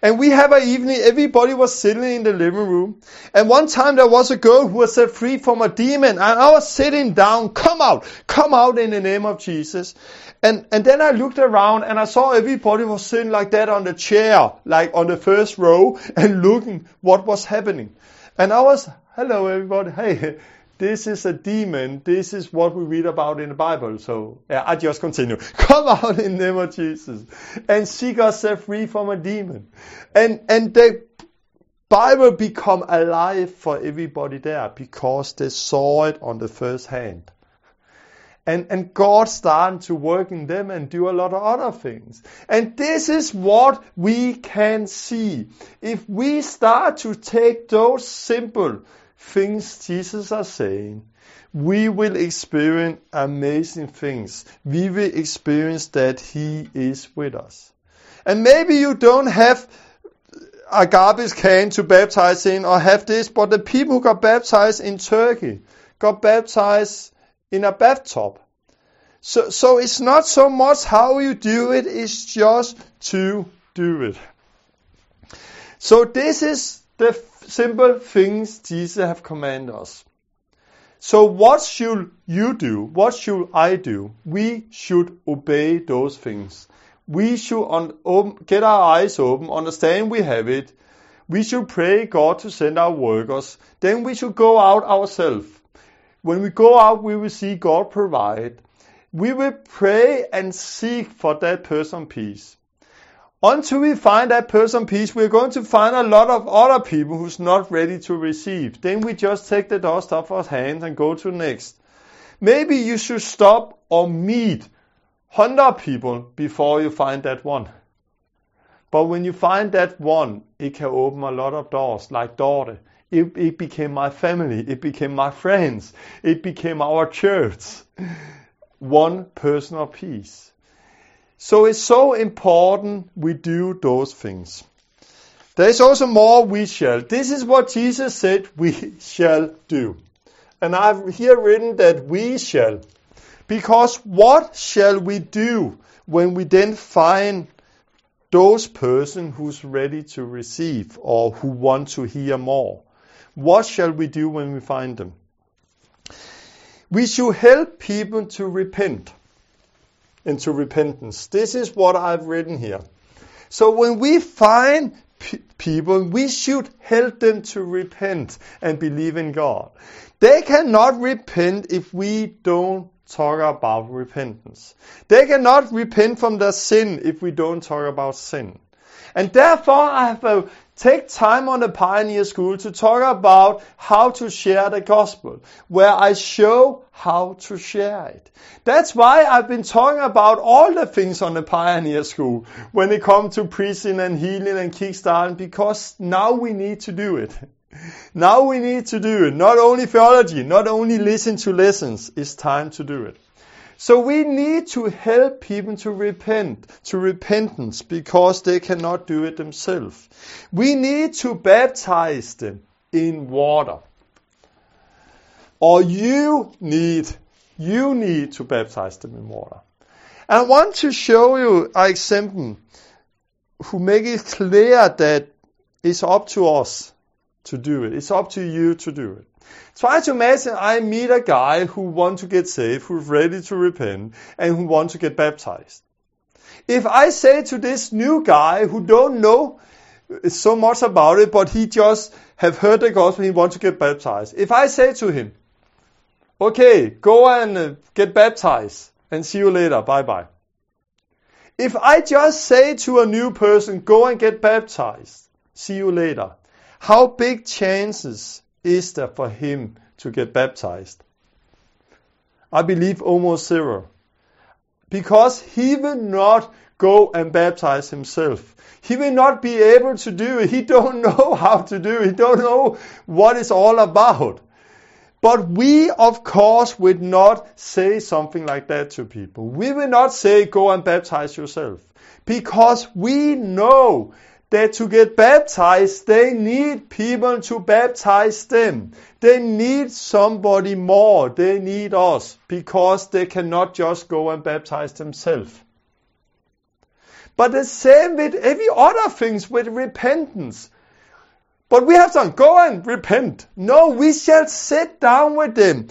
And we have an evening, everybody was sitting in the living room. And one time there was a girl who was set free from a demon. And I was sitting down, come out, come out in the name of Jesus. And, and then I looked around and I saw everybody was sitting like that on the chair, like on the first row and looking what was happening. And I was, hello everybody, hey, this is a demon. This is what we read about in the Bible. So yeah, I just continue. Come out in the name of Jesus. And seek set free from a demon. And, and the Bible become alive for everybody there because they saw it on the first hand. And, and God started to work in them and do a lot of other things. And this is what we can see. If we start to take those simple things Jesus are saying, we will experience amazing things. We will experience that He is with us. And maybe you don't have a garbage can to baptize in or have this, but the people who got baptized in Turkey got baptized in a bathtub. So, so it's not so much how you do it, it's just to do it. So this is the simple things Jesus have commanded us. So what should you do? What should I do? We should obey those things. We should open, get our eyes open, understand we have it. We should pray God to send our workers. Then we should go out ourselves. When we go out, we will see God provide. We will pray and seek for that person peace. Until we find that person peace, we're going to find a lot of other people who's not ready to receive. Then we just take the dust off our hands and go to next. Maybe you should stop or meet 100 people before you find that one. But when you find that one, it can open a lot of doors, like Dorte. It, it became my family. It became my friends. It became our church. One personal peace. So it's so important we do those things. There is also more we shall. This is what Jesus said we shall do. And I've here written that we shall. Because what shall we do when we then find those person who's ready to receive or who want to hear more? What shall we do when we find them? We should help people to repent into repentance. This is what I've written here. So when we find p- people, we should help them to repent and believe in God. They cannot repent if we don't talk about repentance. They cannot repent from their sin if we don't talk about sin. And therefore I have uh, take time on the Pioneer School to talk about how to share the gospel, where I show how to share it. That's why I've been talking about all the things on the Pioneer School when it comes to preaching and healing and kickstarting, because now we need to do it. Now we need to do it. Not only theology, not only listen to lessons, it's time to do it. So we need to help people to repent, to repentance, because they cannot do it themselves. We need to baptize them in water. Or you need, you need to baptize them in water. And I want to show you an example who make it clear that it's up to us to do it. It's up to you to do it. Try to imagine I meet a guy who wants to get saved, who's ready to repent, and who wants to get baptized. If I say to this new guy who don't know so much about it, but he just have heard the gospel, he wants to get baptized. If I say to him, okay, go and uh, get baptized and see you later, bye bye. If I just say to a new person, go and get baptized, see you later, how big chances is there for him to get baptized? I believe almost zero. Because he will not go and baptize himself. He will not be able to do it. He don't know how to do it. He don't know what it's all about. But we, of course, would not say something like that to people. We will not say, go and baptize yourself. Because we know that to get baptized, they need people to baptize them. They need somebody more. They need us because they cannot just go and baptize themselves. But the same with every other things with repentance. But we have to go and repent. No, we shall sit down with them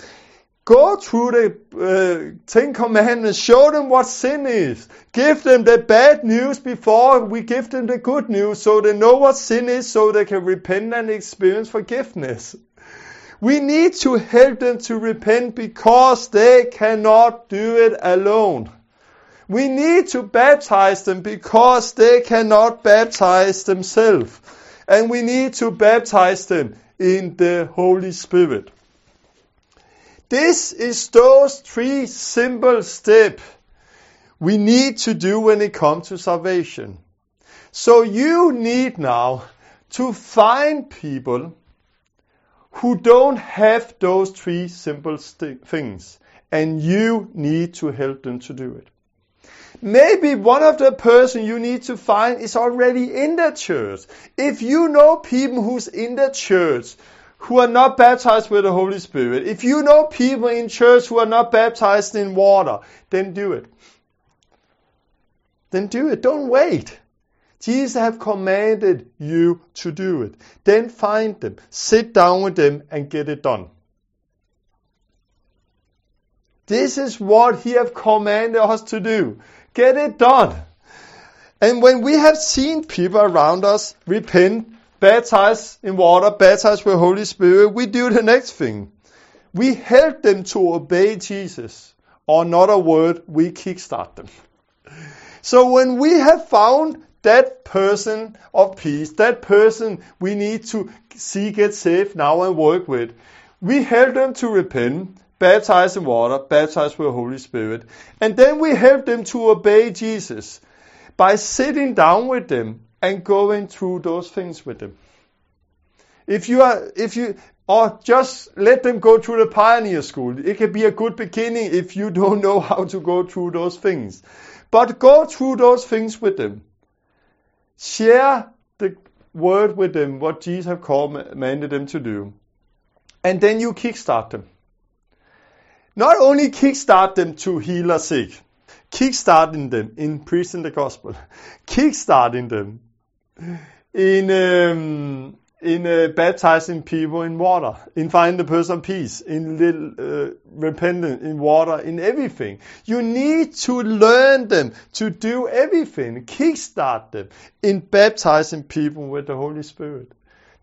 Go through the uh, Ten Commandments, show them what sin is. Give them the bad news before we give them the good news so they know what sin is so they can repent and experience forgiveness. We need to help them to repent because they cannot do it alone. We need to baptize them because they cannot baptize themselves. And we need to baptize them in the Holy Spirit. This is those three simple steps we need to do when it comes to salvation. So you need now to find people who don't have those three simple st- things and you need to help them to do it. Maybe one of the person you need to find is already in the church. If you know people who's in the church who are not baptized with the Holy Spirit, if you know people in church who are not baptized in water, then do it. Then do it. Don't wait. Jesus have commanded you to do it. Then find them, sit down with them and get it done. This is what he have commanded us to do. Get it done. And when we have seen people around us repent baptized in water, baptized with Holy Spirit, we do the next thing. We help them to obey Jesus. Or another word, we kickstart them. So when we have found that person of peace, that person we need to see get saved now and work with, we help them to repent, baptize in water, baptize with the Holy Spirit, and then we help them to obey Jesus by sitting down with them and going through those things with them. If you are, if you, or just let them go through the pioneer school. It can be a good beginning if you don't know how to go through those things. But go through those things with them. Share the word with them, what Jesus have commanded them to do. And then you kickstart them. Not only kickstart them to heal a sick, kickstarting them in preaching the gospel, kickstarting them Øhm, øh, in um, in uh, baptizing people in water, in finding the person peace, in little uh, repentant, in water, in everything. You need to learn them to do everything, kickstart them in baptizing people with the Holy Spirit.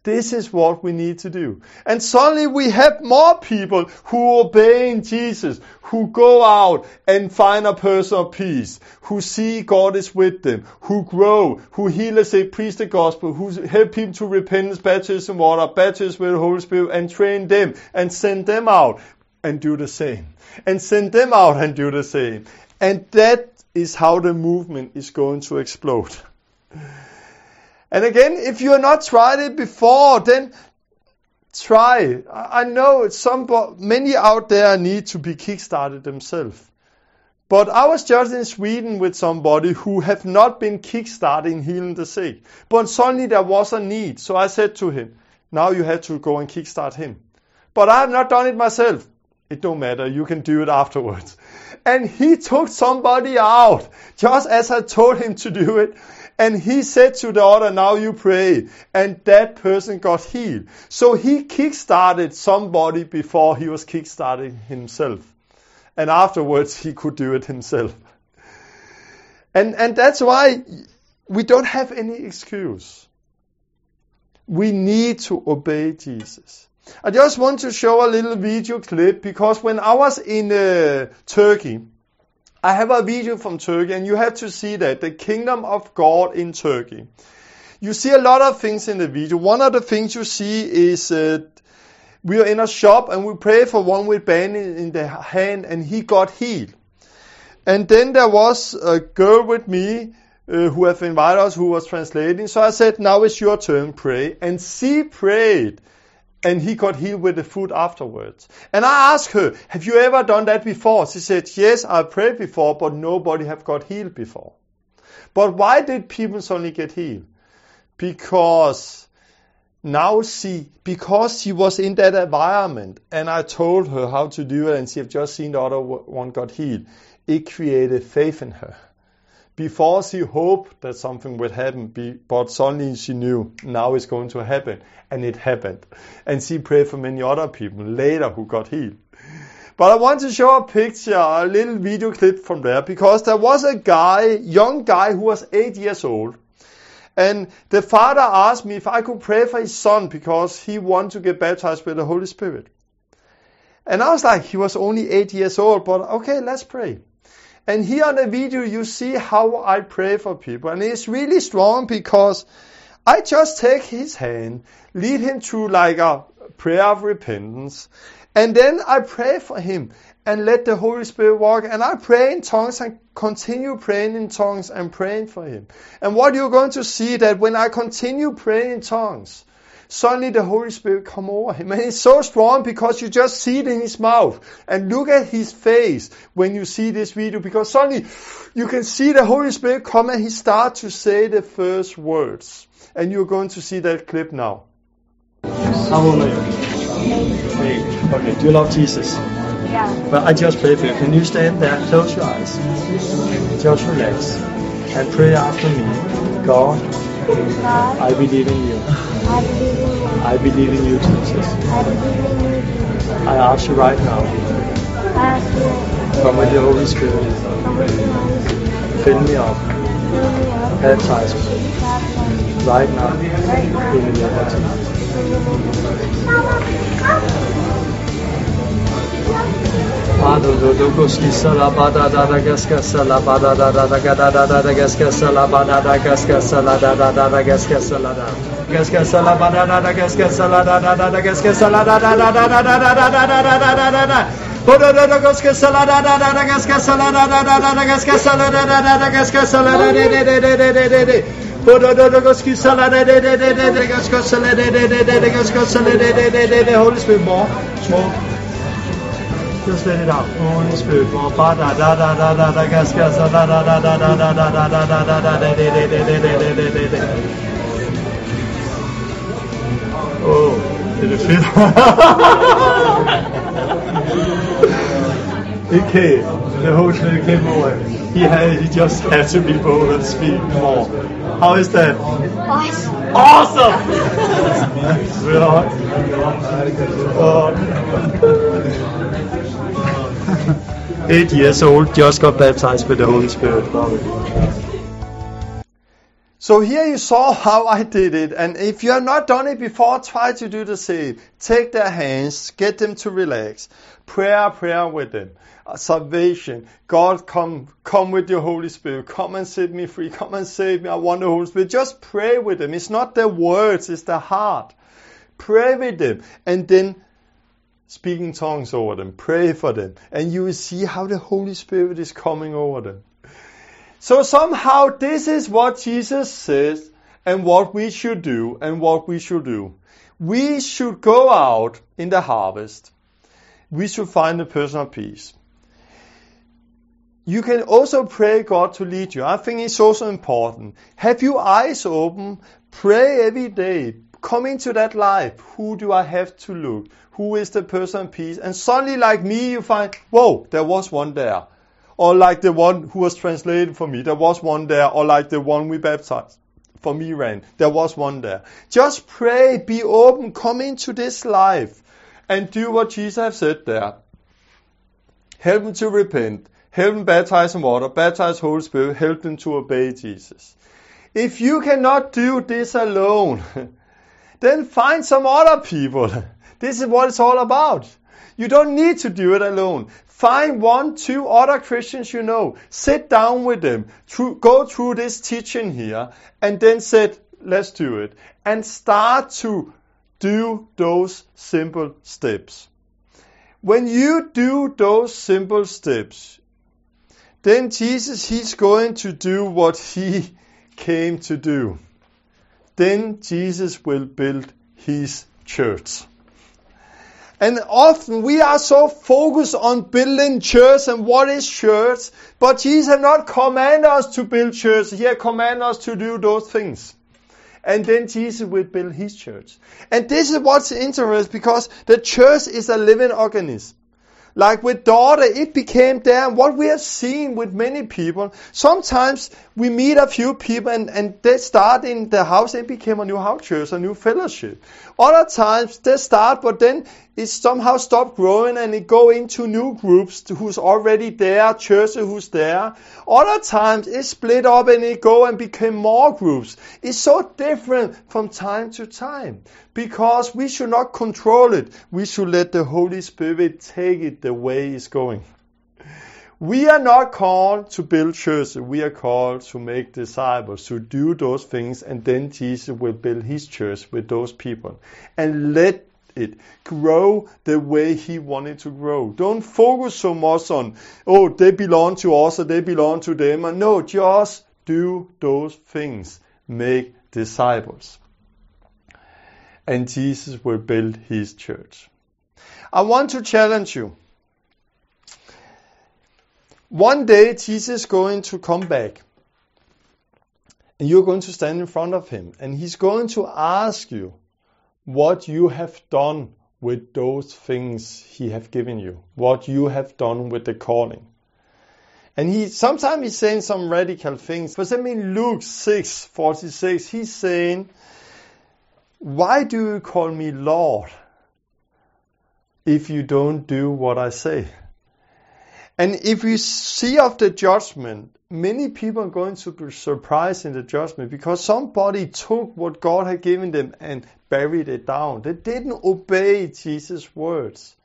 This is what we need to do. And suddenly we have more people who obey in Jesus, who go out and find a person of peace, who see God is with them, who grow, who heal as they preach the gospel, who help people to repentance, baptism water, baptism with the Holy Spirit, and train them and send them out and do the same. And send them out and do the same. And that is how the movement is going to explode. And again, if you have not tried it before, then try. I know some many out there need to be kickstarted themselves. But I was just in Sweden with somebody who have not been kickstarting healing the sick. But suddenly there was a need. So I said to him, now you have to go and kickstart him. But I have not done it myself. It don't matter. You can do it afterwards. And he took somebody out just as I told him to do it. And he said to the other, now you pray. And that person got healed. So he kickstarted somebody before he was kickstarting himself. And afterwards he could do it himself. And, and that's why we don't have any excuse. We need to obey Jesus. I just want to show a little video clip because when I was in uh, Turkey, I have a video from Turkey and you have to see that the kingdom of God in Turkey. You see a lot of things in the video. One of the things you see is uh, we are in a shop and we pray for one with band in the hand and he got healed. And then there was a girl with me uh, who have invited us who was translating. So I said, now it's your turn, pray. And she prayed and he got healed with the food afterwards. And I asked her, have you ever done that before? She said, yes, I prayed before, but nobody have got healed before. But why did people suddenly get healed? Because now she, because she was in that environment and I told her how to do it and she had just seen the other one got healed, it created faith in her. Before she hoped that something would happen, but suddenly she knew now it's going to happen, and it happened. And she prayed for many other people later who got healed. But I want to show a picture, a little video clip from there, because there was a guy, young guy who was eight years old. And the father asked me if I could pray for his son because he wanted to get baptized with the Holy Spirit. And I was like, he was only eight years old, but okay, let's pray. And here on the video, you see how I pray for people. And it's really strong because I just take his hand, lead him through like a prayer of repentance. And then I pray for him and let the Holy Spirit walk. And I pray in tongues and continue praying in tongues and praying for him. And what you're going to see that when I continue praying in tongues, suddenly the Holy Spirit come over him. And it's so strong because you just see it in his mouth. And look at his face when you see this video because suddenly you can see the Holy Spirit come and he start to say the first words. And you're going to see that clip now. How old are you? Okay, do you love Jesus? Yeah. But I just pray for you. Can you stand there? Close your eyes. Just relax. And pray after me. God, God, I believe in you. I believe in you. I you, Jesus. I believe in you, Jesus. I ask you right now. From the Holy Spirit. Fill me up. Fill me up. Baptize me. Baptize me. Right now. Right now. In the name. Father, do do go ski sala bada da da gaska sala bada da da da da da da gaska sala da da da da da da da da gaska salada de de de de de de de de. Bodo do do gaska salada de de de de de gaska salada de de de de de gaska salada de de de de de. Holy Spirit more, more. Just let it out. Holy Spirit, more. Ba da da da da da da gas gas da da da da da da da da da da da da da de de de de it came. The whole Spirit came over. He had. He just had to be bold and speak more. How is that? Awesome. Awesome! Uh, eight years old, just got baptized with the Holy Spirit. So here you saw how I did it, and if you have not done it before, try to do the same. Take their hands, get them to relax. Prayer, prayer with them. Uh, salvation. God, come, come with your Holy Spirit. Come and set me free. Come and save me. I want the Holy Spirit. Just pray with them. It's not their words, it's their heart. Pray with them, and then speak in tongues over them. Pray for them, and you will see how the Holy Spirit is coming over them. So somehow this is what Jesus says and what we should do and what we should do. We should go out in the harvest. We should find the personal peace. You can also pray God to lead you. I think it's also important. Have your eyes open. Pray every day. Come into that life. Who do I have to look? Who is the person of peace? And suddenly, like me, you find, whoa, there was one there or like the one who was translated for me, there was one there, or like the one we baptized for me ran, there was one there. Just pray, be open, come into this life, and do what Jesus have said there. Help them to repent, help them baptize in water, baptize Holy Spirit, help them to obey Jesus. If you cannot do this alone, then find some other people. This is what it's all about. You don't need to do it alone. Find one, two other Christians you know. Sit down with them. Through, go through this teaching here and then say, let's do it. And start to do those simple steps. When you do those simple steps, then Jesus, He's going to do what He came to do. Then Jesus will build His church. And often we are so focused on building church and what is church, but Jesus has not commanded us to build church. He has commanded us to do those things. And then Jesus will build his church. And this is what's interesting because the church is a living organism. Like with Dorte, it became there. What we have seen with many people, sometimes we meet a few people and, and they start in the house, it became a new house church, a new fellowship. Other times they start, but then it somehow stop growing and it go into new groups who's already there, churches who's there. Other times it split up and it go and became more groups. It's so different from time to time because we should not control it. We should let the Holy Spirit take it the way it's going. We are not called to build churches. We are called to make disciples, to do those things, and then Jesus will build his church with those people. And let it grow the way he wanted to grow. Don't focus so much on, oh, they belong to us or they belong to them. No, just do those things. Make disciples. And Jesus will build his church. I want to challenge you. One day Jesus is going to come back. And you're going to stand in front of him. And he's going to ask you what you have done with those things he have given you. What you have done with the calling. And he sometimes he's saying some radical things. For example, mean Luke 6, 46, he's saying, Why do you call me Lord if you don't do what I say? And if we see of the judgment, many people are going to be surprised in the judgment because somebody took what God had given them and buried it down. They didn't obey Jesus' words.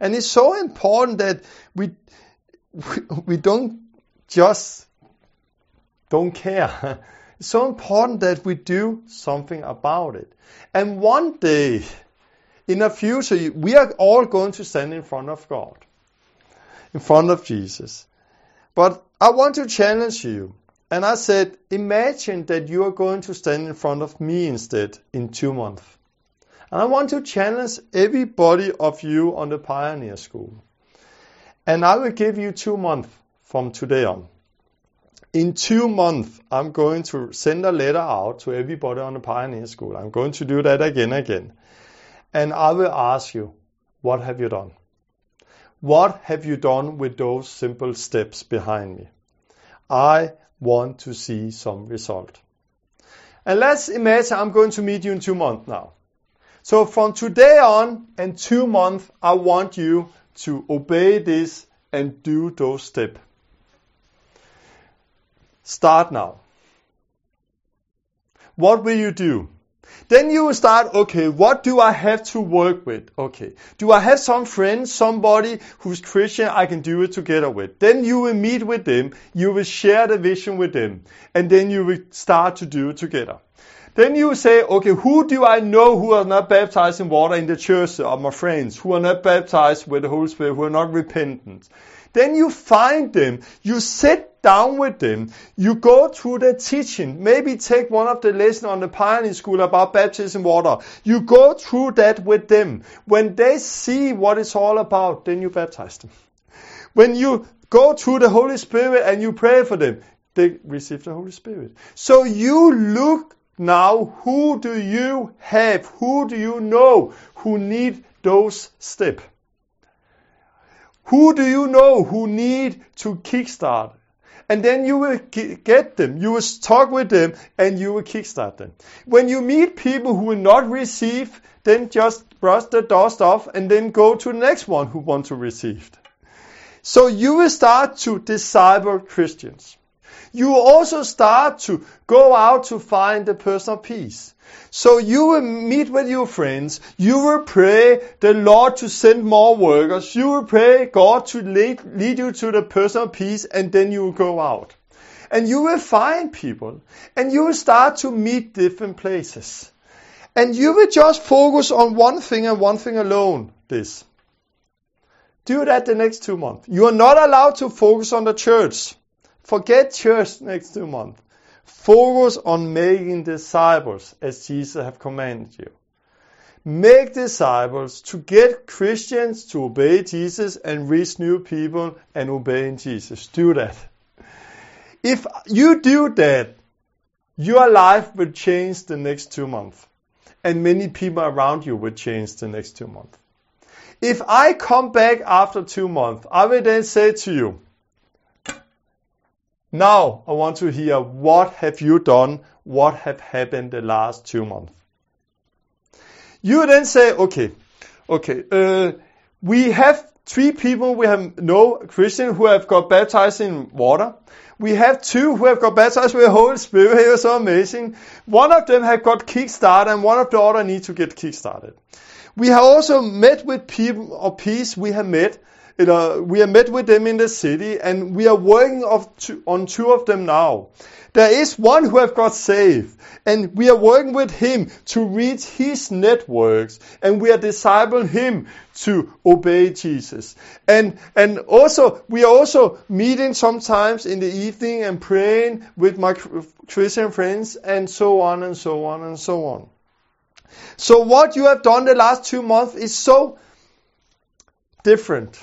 And it's so important that we, we don't just don't care. It's so important that we do something about it. And one day, in the future, we are all going to stand in front of God, in front of Jesus. But I want to challenge you. And I said, imagine that you are going to stand in front of me instead in two months. And I want to challenge everybody of you on the Pioneer School. And I will give you two months from today on. In two months, I'm going to send a letter out to everybody on the Pioneer School. I'm going to do that again and again. And I will ask you, what have you done? What have you done with those simple steps behind me? I want to see some result. And let's imagine I'm going to meet you in two months now. So from today on and two months, I want you to obey this and do those steps. Start now. What will you do? Then you will start, okay, what do I have to work with? Okay. Do I have some friends, somebody who's Christian I can do it together with? Then you will meet with them, you will share the vision with them, and then you will start to do it together. Then you say, okay, who do I know who are not baptized in water in the church or my friends, who are not baptized with the Holy Spirit, who are not repentant? Then you find them, you sit down with them, you go through the teaching, maybe take one of the lessons on the Pioneer School about baptism water. You go through that with them. When they see what it's all about, then you baptize them. When you go through the Holy Spirit and you pray for them, they receive the Holy Spirit. So you look now, who do you have? Who do you know who need those steps? Who do you know who need to kickstart? And then you will get them, you will talk with them, and you will kickstart them. When you meet people who will not receive, then just brush the dust off and then go to the next one who want to receive. So you will start to disciple Christians. You will also start to go out to find the personal peace. So you will meet with your friends. You will pray the Lord to send more workers. You will pray God to lead, lead you to the personal peace and then you will go out. And you will find people and you will start to meet different places. And you will just focus on one thing and one thing alone. This. Do that the next two months. You are not allowed to focus on the church. Forget church next two months. Focus on making disciples as Jesus have commanded you. Make disciples to get Christians to obey Jesus and reach new people and obey Jesus. Do that. If you do that, your life will change the next two months. And many people around you will change the next two months. If I come back after two months, I will then say to you, now I want to hear what have you done? What have happened the last two months? You then say, okay, okay, uh, we have three people we have no Christian who have got baptized in water. We have two who have got baptized with the Holy Spirit. It was so amazing. One of them have got kickstarted and one of the other need to get kickstarted. We have also met with people of peace. We have met you know, we have met with them in the city and we are working on two of them now. There is one who have got saved and we are working with him to reach his networks and we are discipling him to obey Jesus. And, and also, we are also meeting sometimes in the evening and praying with my Christian friends and so on and so on and so on. So what you have done the last two months is so different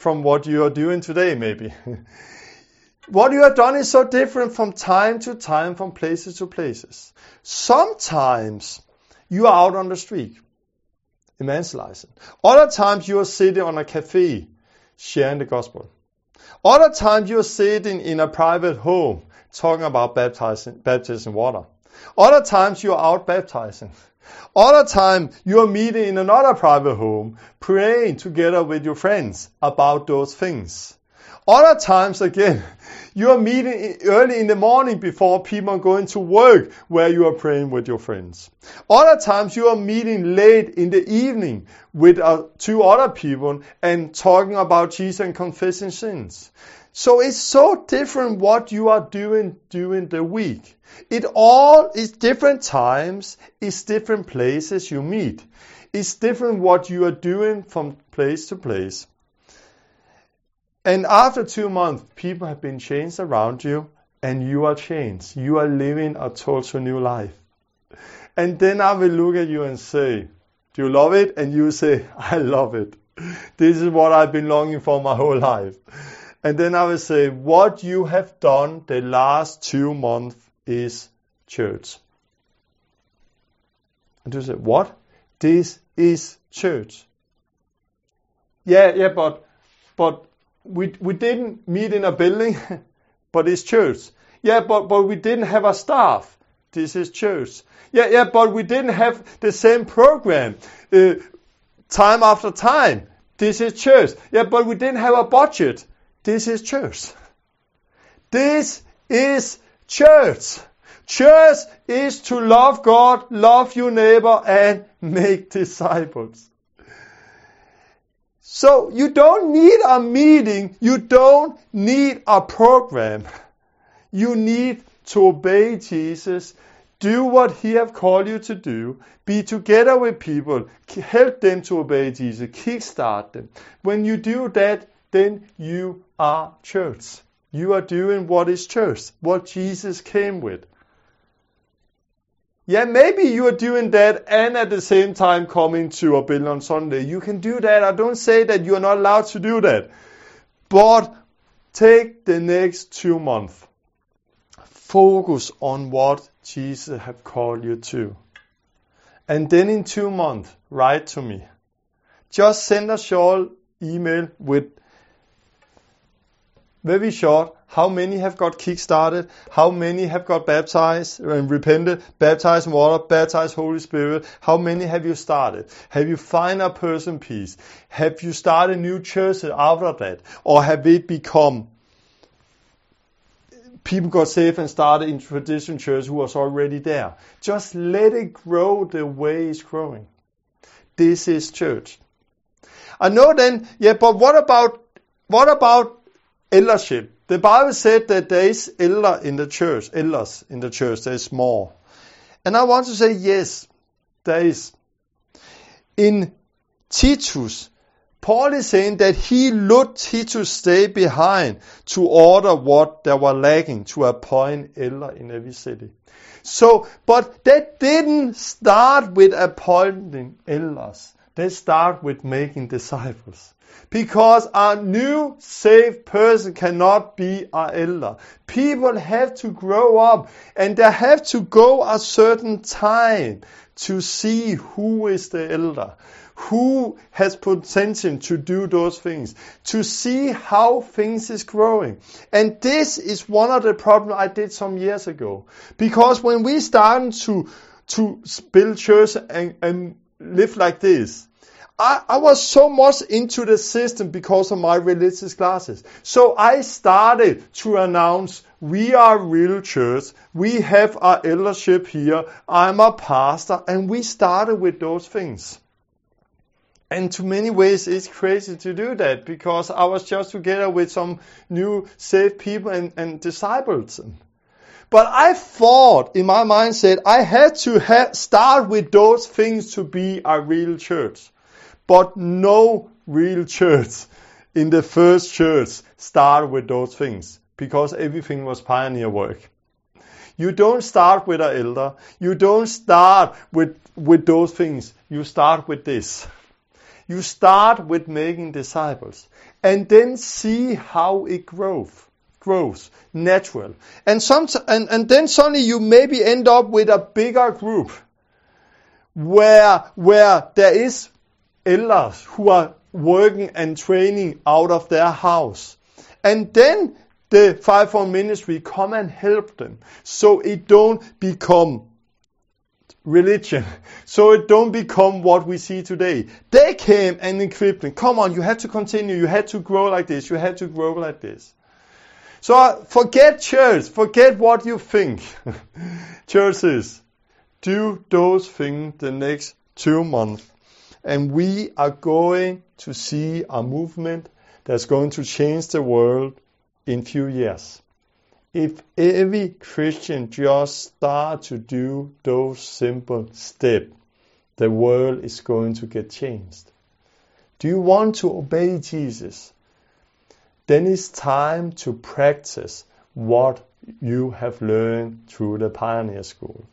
from what you are doing today, maybe. what you have done is so different from time to time, from places to places. Sometimes you are out on the street evangelizing. Other times you are sitting on a cafe sharing the gospel. Other times you are sitting in a private home talking about baptizing, baptism water. Other times you are out baptizing. Other time, you are meeting in another private home, praying together with your friends about those things. Other times again, you are meeting early in the morning before people are going to work where you are praying with your friends. Other times you are meeting late in the evening with uh, two other people and talking about Jesus and confessing sins. So it's so different what you are doing during the week. It all is different times, it's different places you meet. It's different what you are doing from place to place. And after two months, people have been changed around you, and you are changed. You are living a total new life. And then I will look at you and say, Do you love it? And you say, I love it. This is what I've been longing for my whole life. And then I will say, What you have done the last two months is church. And you say, What? This is church. Yeah, yeah, but but we we didn't meet in a building, but it's church. Yeah, but but we didn't have a staff. This is church. Yeah, yeah, but we didn't have the same program uh, time after time. This is church. Yeah, but we didn't have a budget. This is church. This is church. Church is to love God, love your neighbor, and make disciples. So you don't need a meeting, you don't need a program. You need to obey Jesus, do what he have called you to do, be together with people, help them to obey Jesus, kickstart them. When you do that, then you are church. You are doing what is church, what Jesus came with. Yeah, maybe you are doing that and at the same time coming to a building on Sunday. You can do that. I don't say that you are not allowed to do that. But take the next two months. Focus on what Jesus have called you to. And then in two months, write to me. Just send a short email with very short. How many have got kick-started? How many have got baptized and repented, baptized in water, baptized Holy Spirit? How many have you started? Have you find a person peace? Have you started new churches after that? Or have it become people got saved and started in tradition church who was already there? Just let it grow the way it's growing. This is church. I know then, yeah, but what about what about eldership. Øh, the Bible said that there is elder in the church, elders in the church, there is more. And I want to say yes, there is. In Titus, Paul is saying that he let Titus stay behind to order what they were lacking to appoint elder in every city. So, but that didn't start with appointing elders. They start with making disciples. Because a new saved person cannot be an elder. People have to grow up and they have to go a certain time to see who is the elder, who has potential to do those things, to see how things is growing. And this is one of the problems I did some years ago. Because when we started to, to build church and, and live like this, I, I was so much into the system because of my religious classes. So I started to announce we are real church. We have our eldership here. I'm a pastor. And we started with those things. And to many ways, it's crazy to do that because I was just together with some new saved people and, and disciples. But I thought in my mindset, I had to ha- start with those things to be a real church. But no real church in the first church started with those things because everything was pioneer work. You don't start with an elder. You don't start with, with those things. You start with this. You start with making disciples and then see how it grows grows natural. And some and, and then suddenly you maybe end up with a bigger group where where there is elders who are working and training out of their house. And then the fivefold ministry come and help them so it don't become religion so it don't become what we see today. They came and equipped them. Come on, you have to continue. You had to grow like this. You had to grow like this. So uh, forget church. Forget what you think. Churches, do those things the next two months. And we are going to see a movement that's going to change the world in few years. If every Christian just start to do those simple steps, the world is going to get changed. Do you want to obey Jesus? Then it's time to practice what you have learned through the Pioneer School.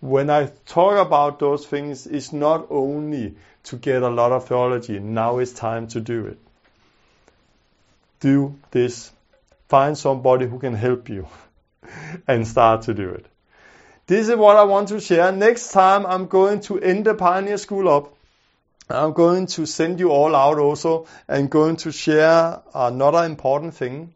When I talk about those things, it's not only to get a lot of theology, now it's time to do it. Do this. Find somebody who can help you and start to do it. This is what I want to share. Next time I'm going to end the Pioneer School up. I'm going to send you all out also and going to share another important thing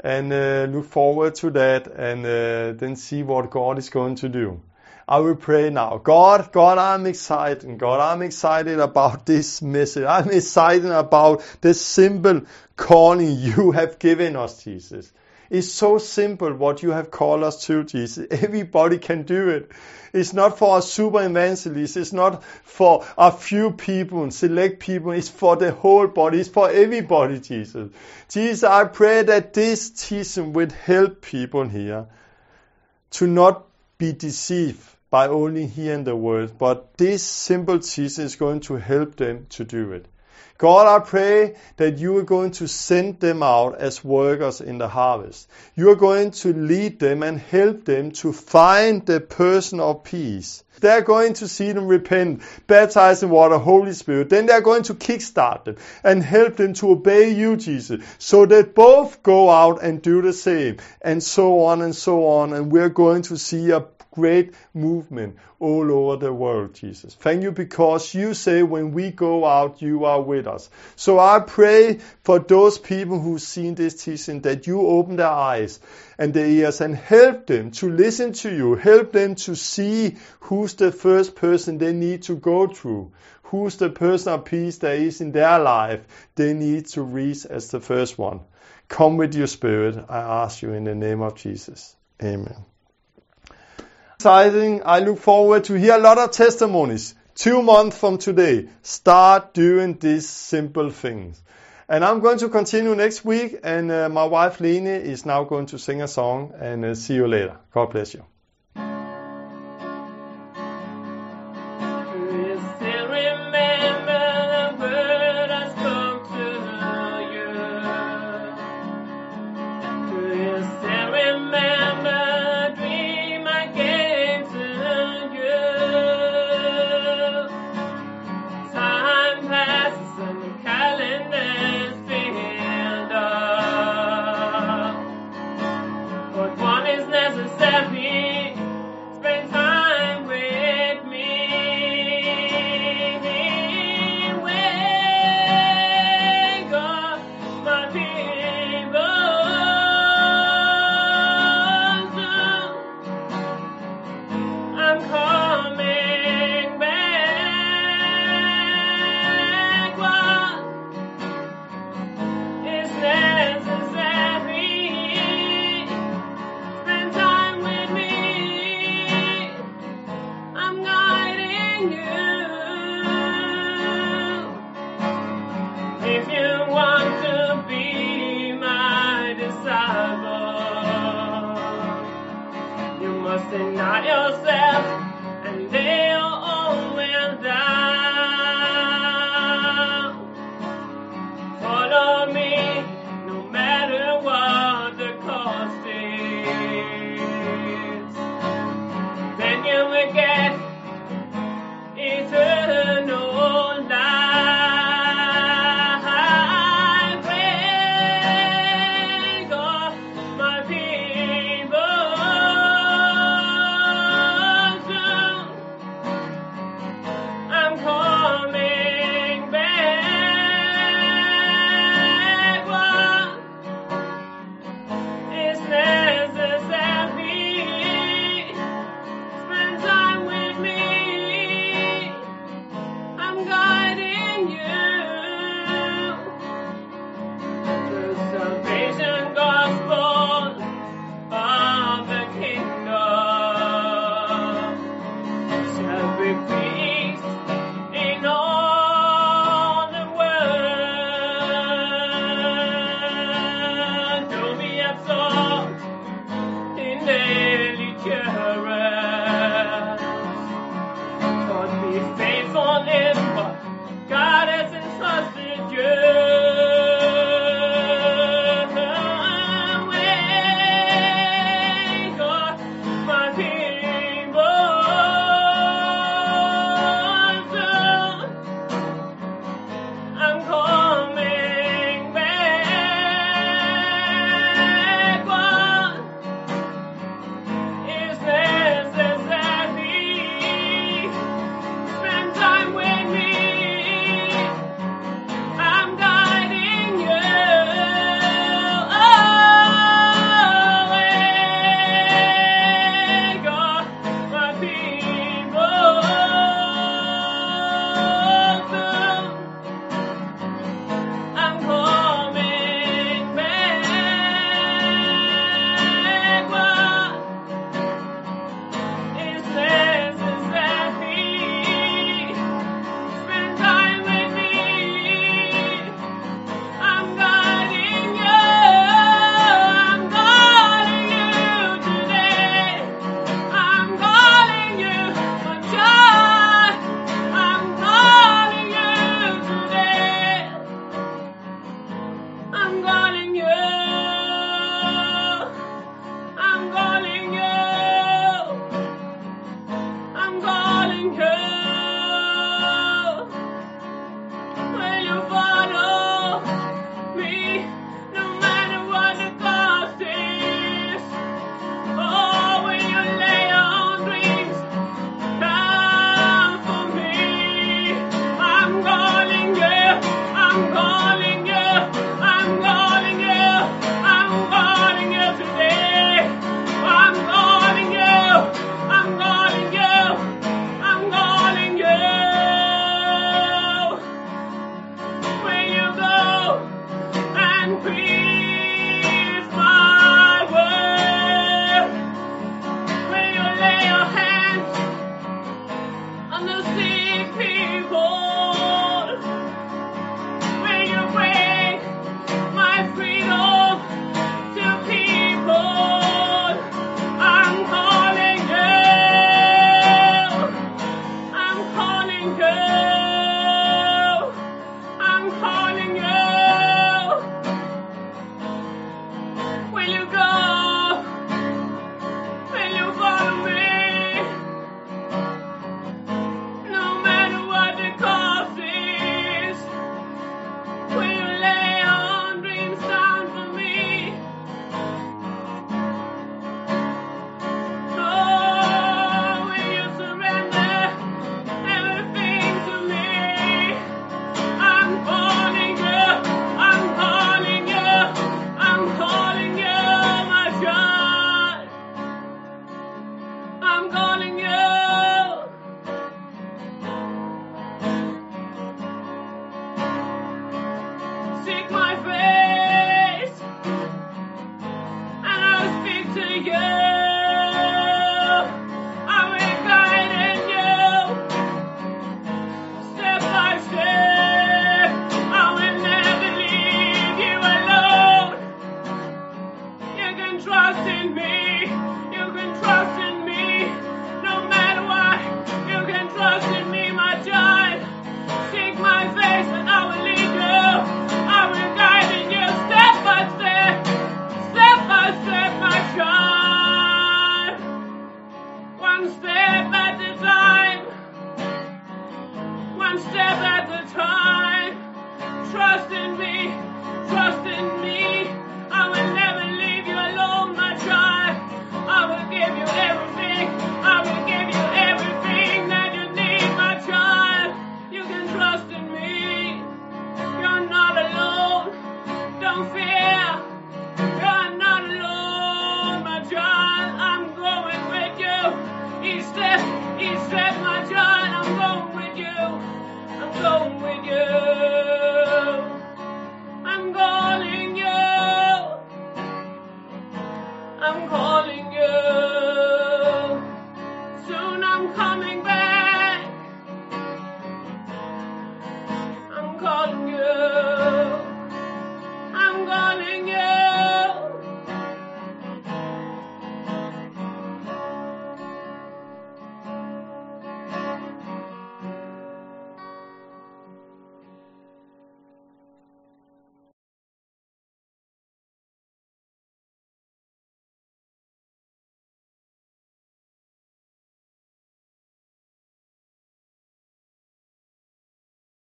and uh, look forward to that and uh, then see what God is going to do. I will pray now. God, God, I'm excited. God, I'm excited about this message. I'm excited about this simple calling you have given us, Jesus. It's so simple what you have called us to, Jesus. Everybody can do it. It's not for a super evangelist. It's not for a few people, select people. It's for the whole body. It's for everybody, Jesus. Jesus, I pray that this teaching would help people here to not be deceived by only hearing the word, but this simple teaching is going to help them to do it. God, I pray that you are going to send them out as workers in the harvest. You are going to lead them and help them to find the person of peace. They're going to see them repent, baptize in water, Holy Spirit. Then they're going to kickstart them and help them to obey you, Jesus, so that both go out and do the same, and so on and so on. And we're going to see a great movement all over the world, Jesus. Thank you because you say when we go out, you are with us. So I pray for those people who've seen this teaching that you open their eyes and their ears and help them to listen to you. Help them to see who's the first person they need to go through. Who's the person of peace that is in their life they need to reach as the first one. Come with your spirit, I ask you in the name of Jesus. Amen exciting. I look forward to hear a lot of testimonies. Two months from today, start doing these simple things. And I'm going to continue next week, and uh, my wife Lene is now going to sing a song, and uh, see you later. God bless you.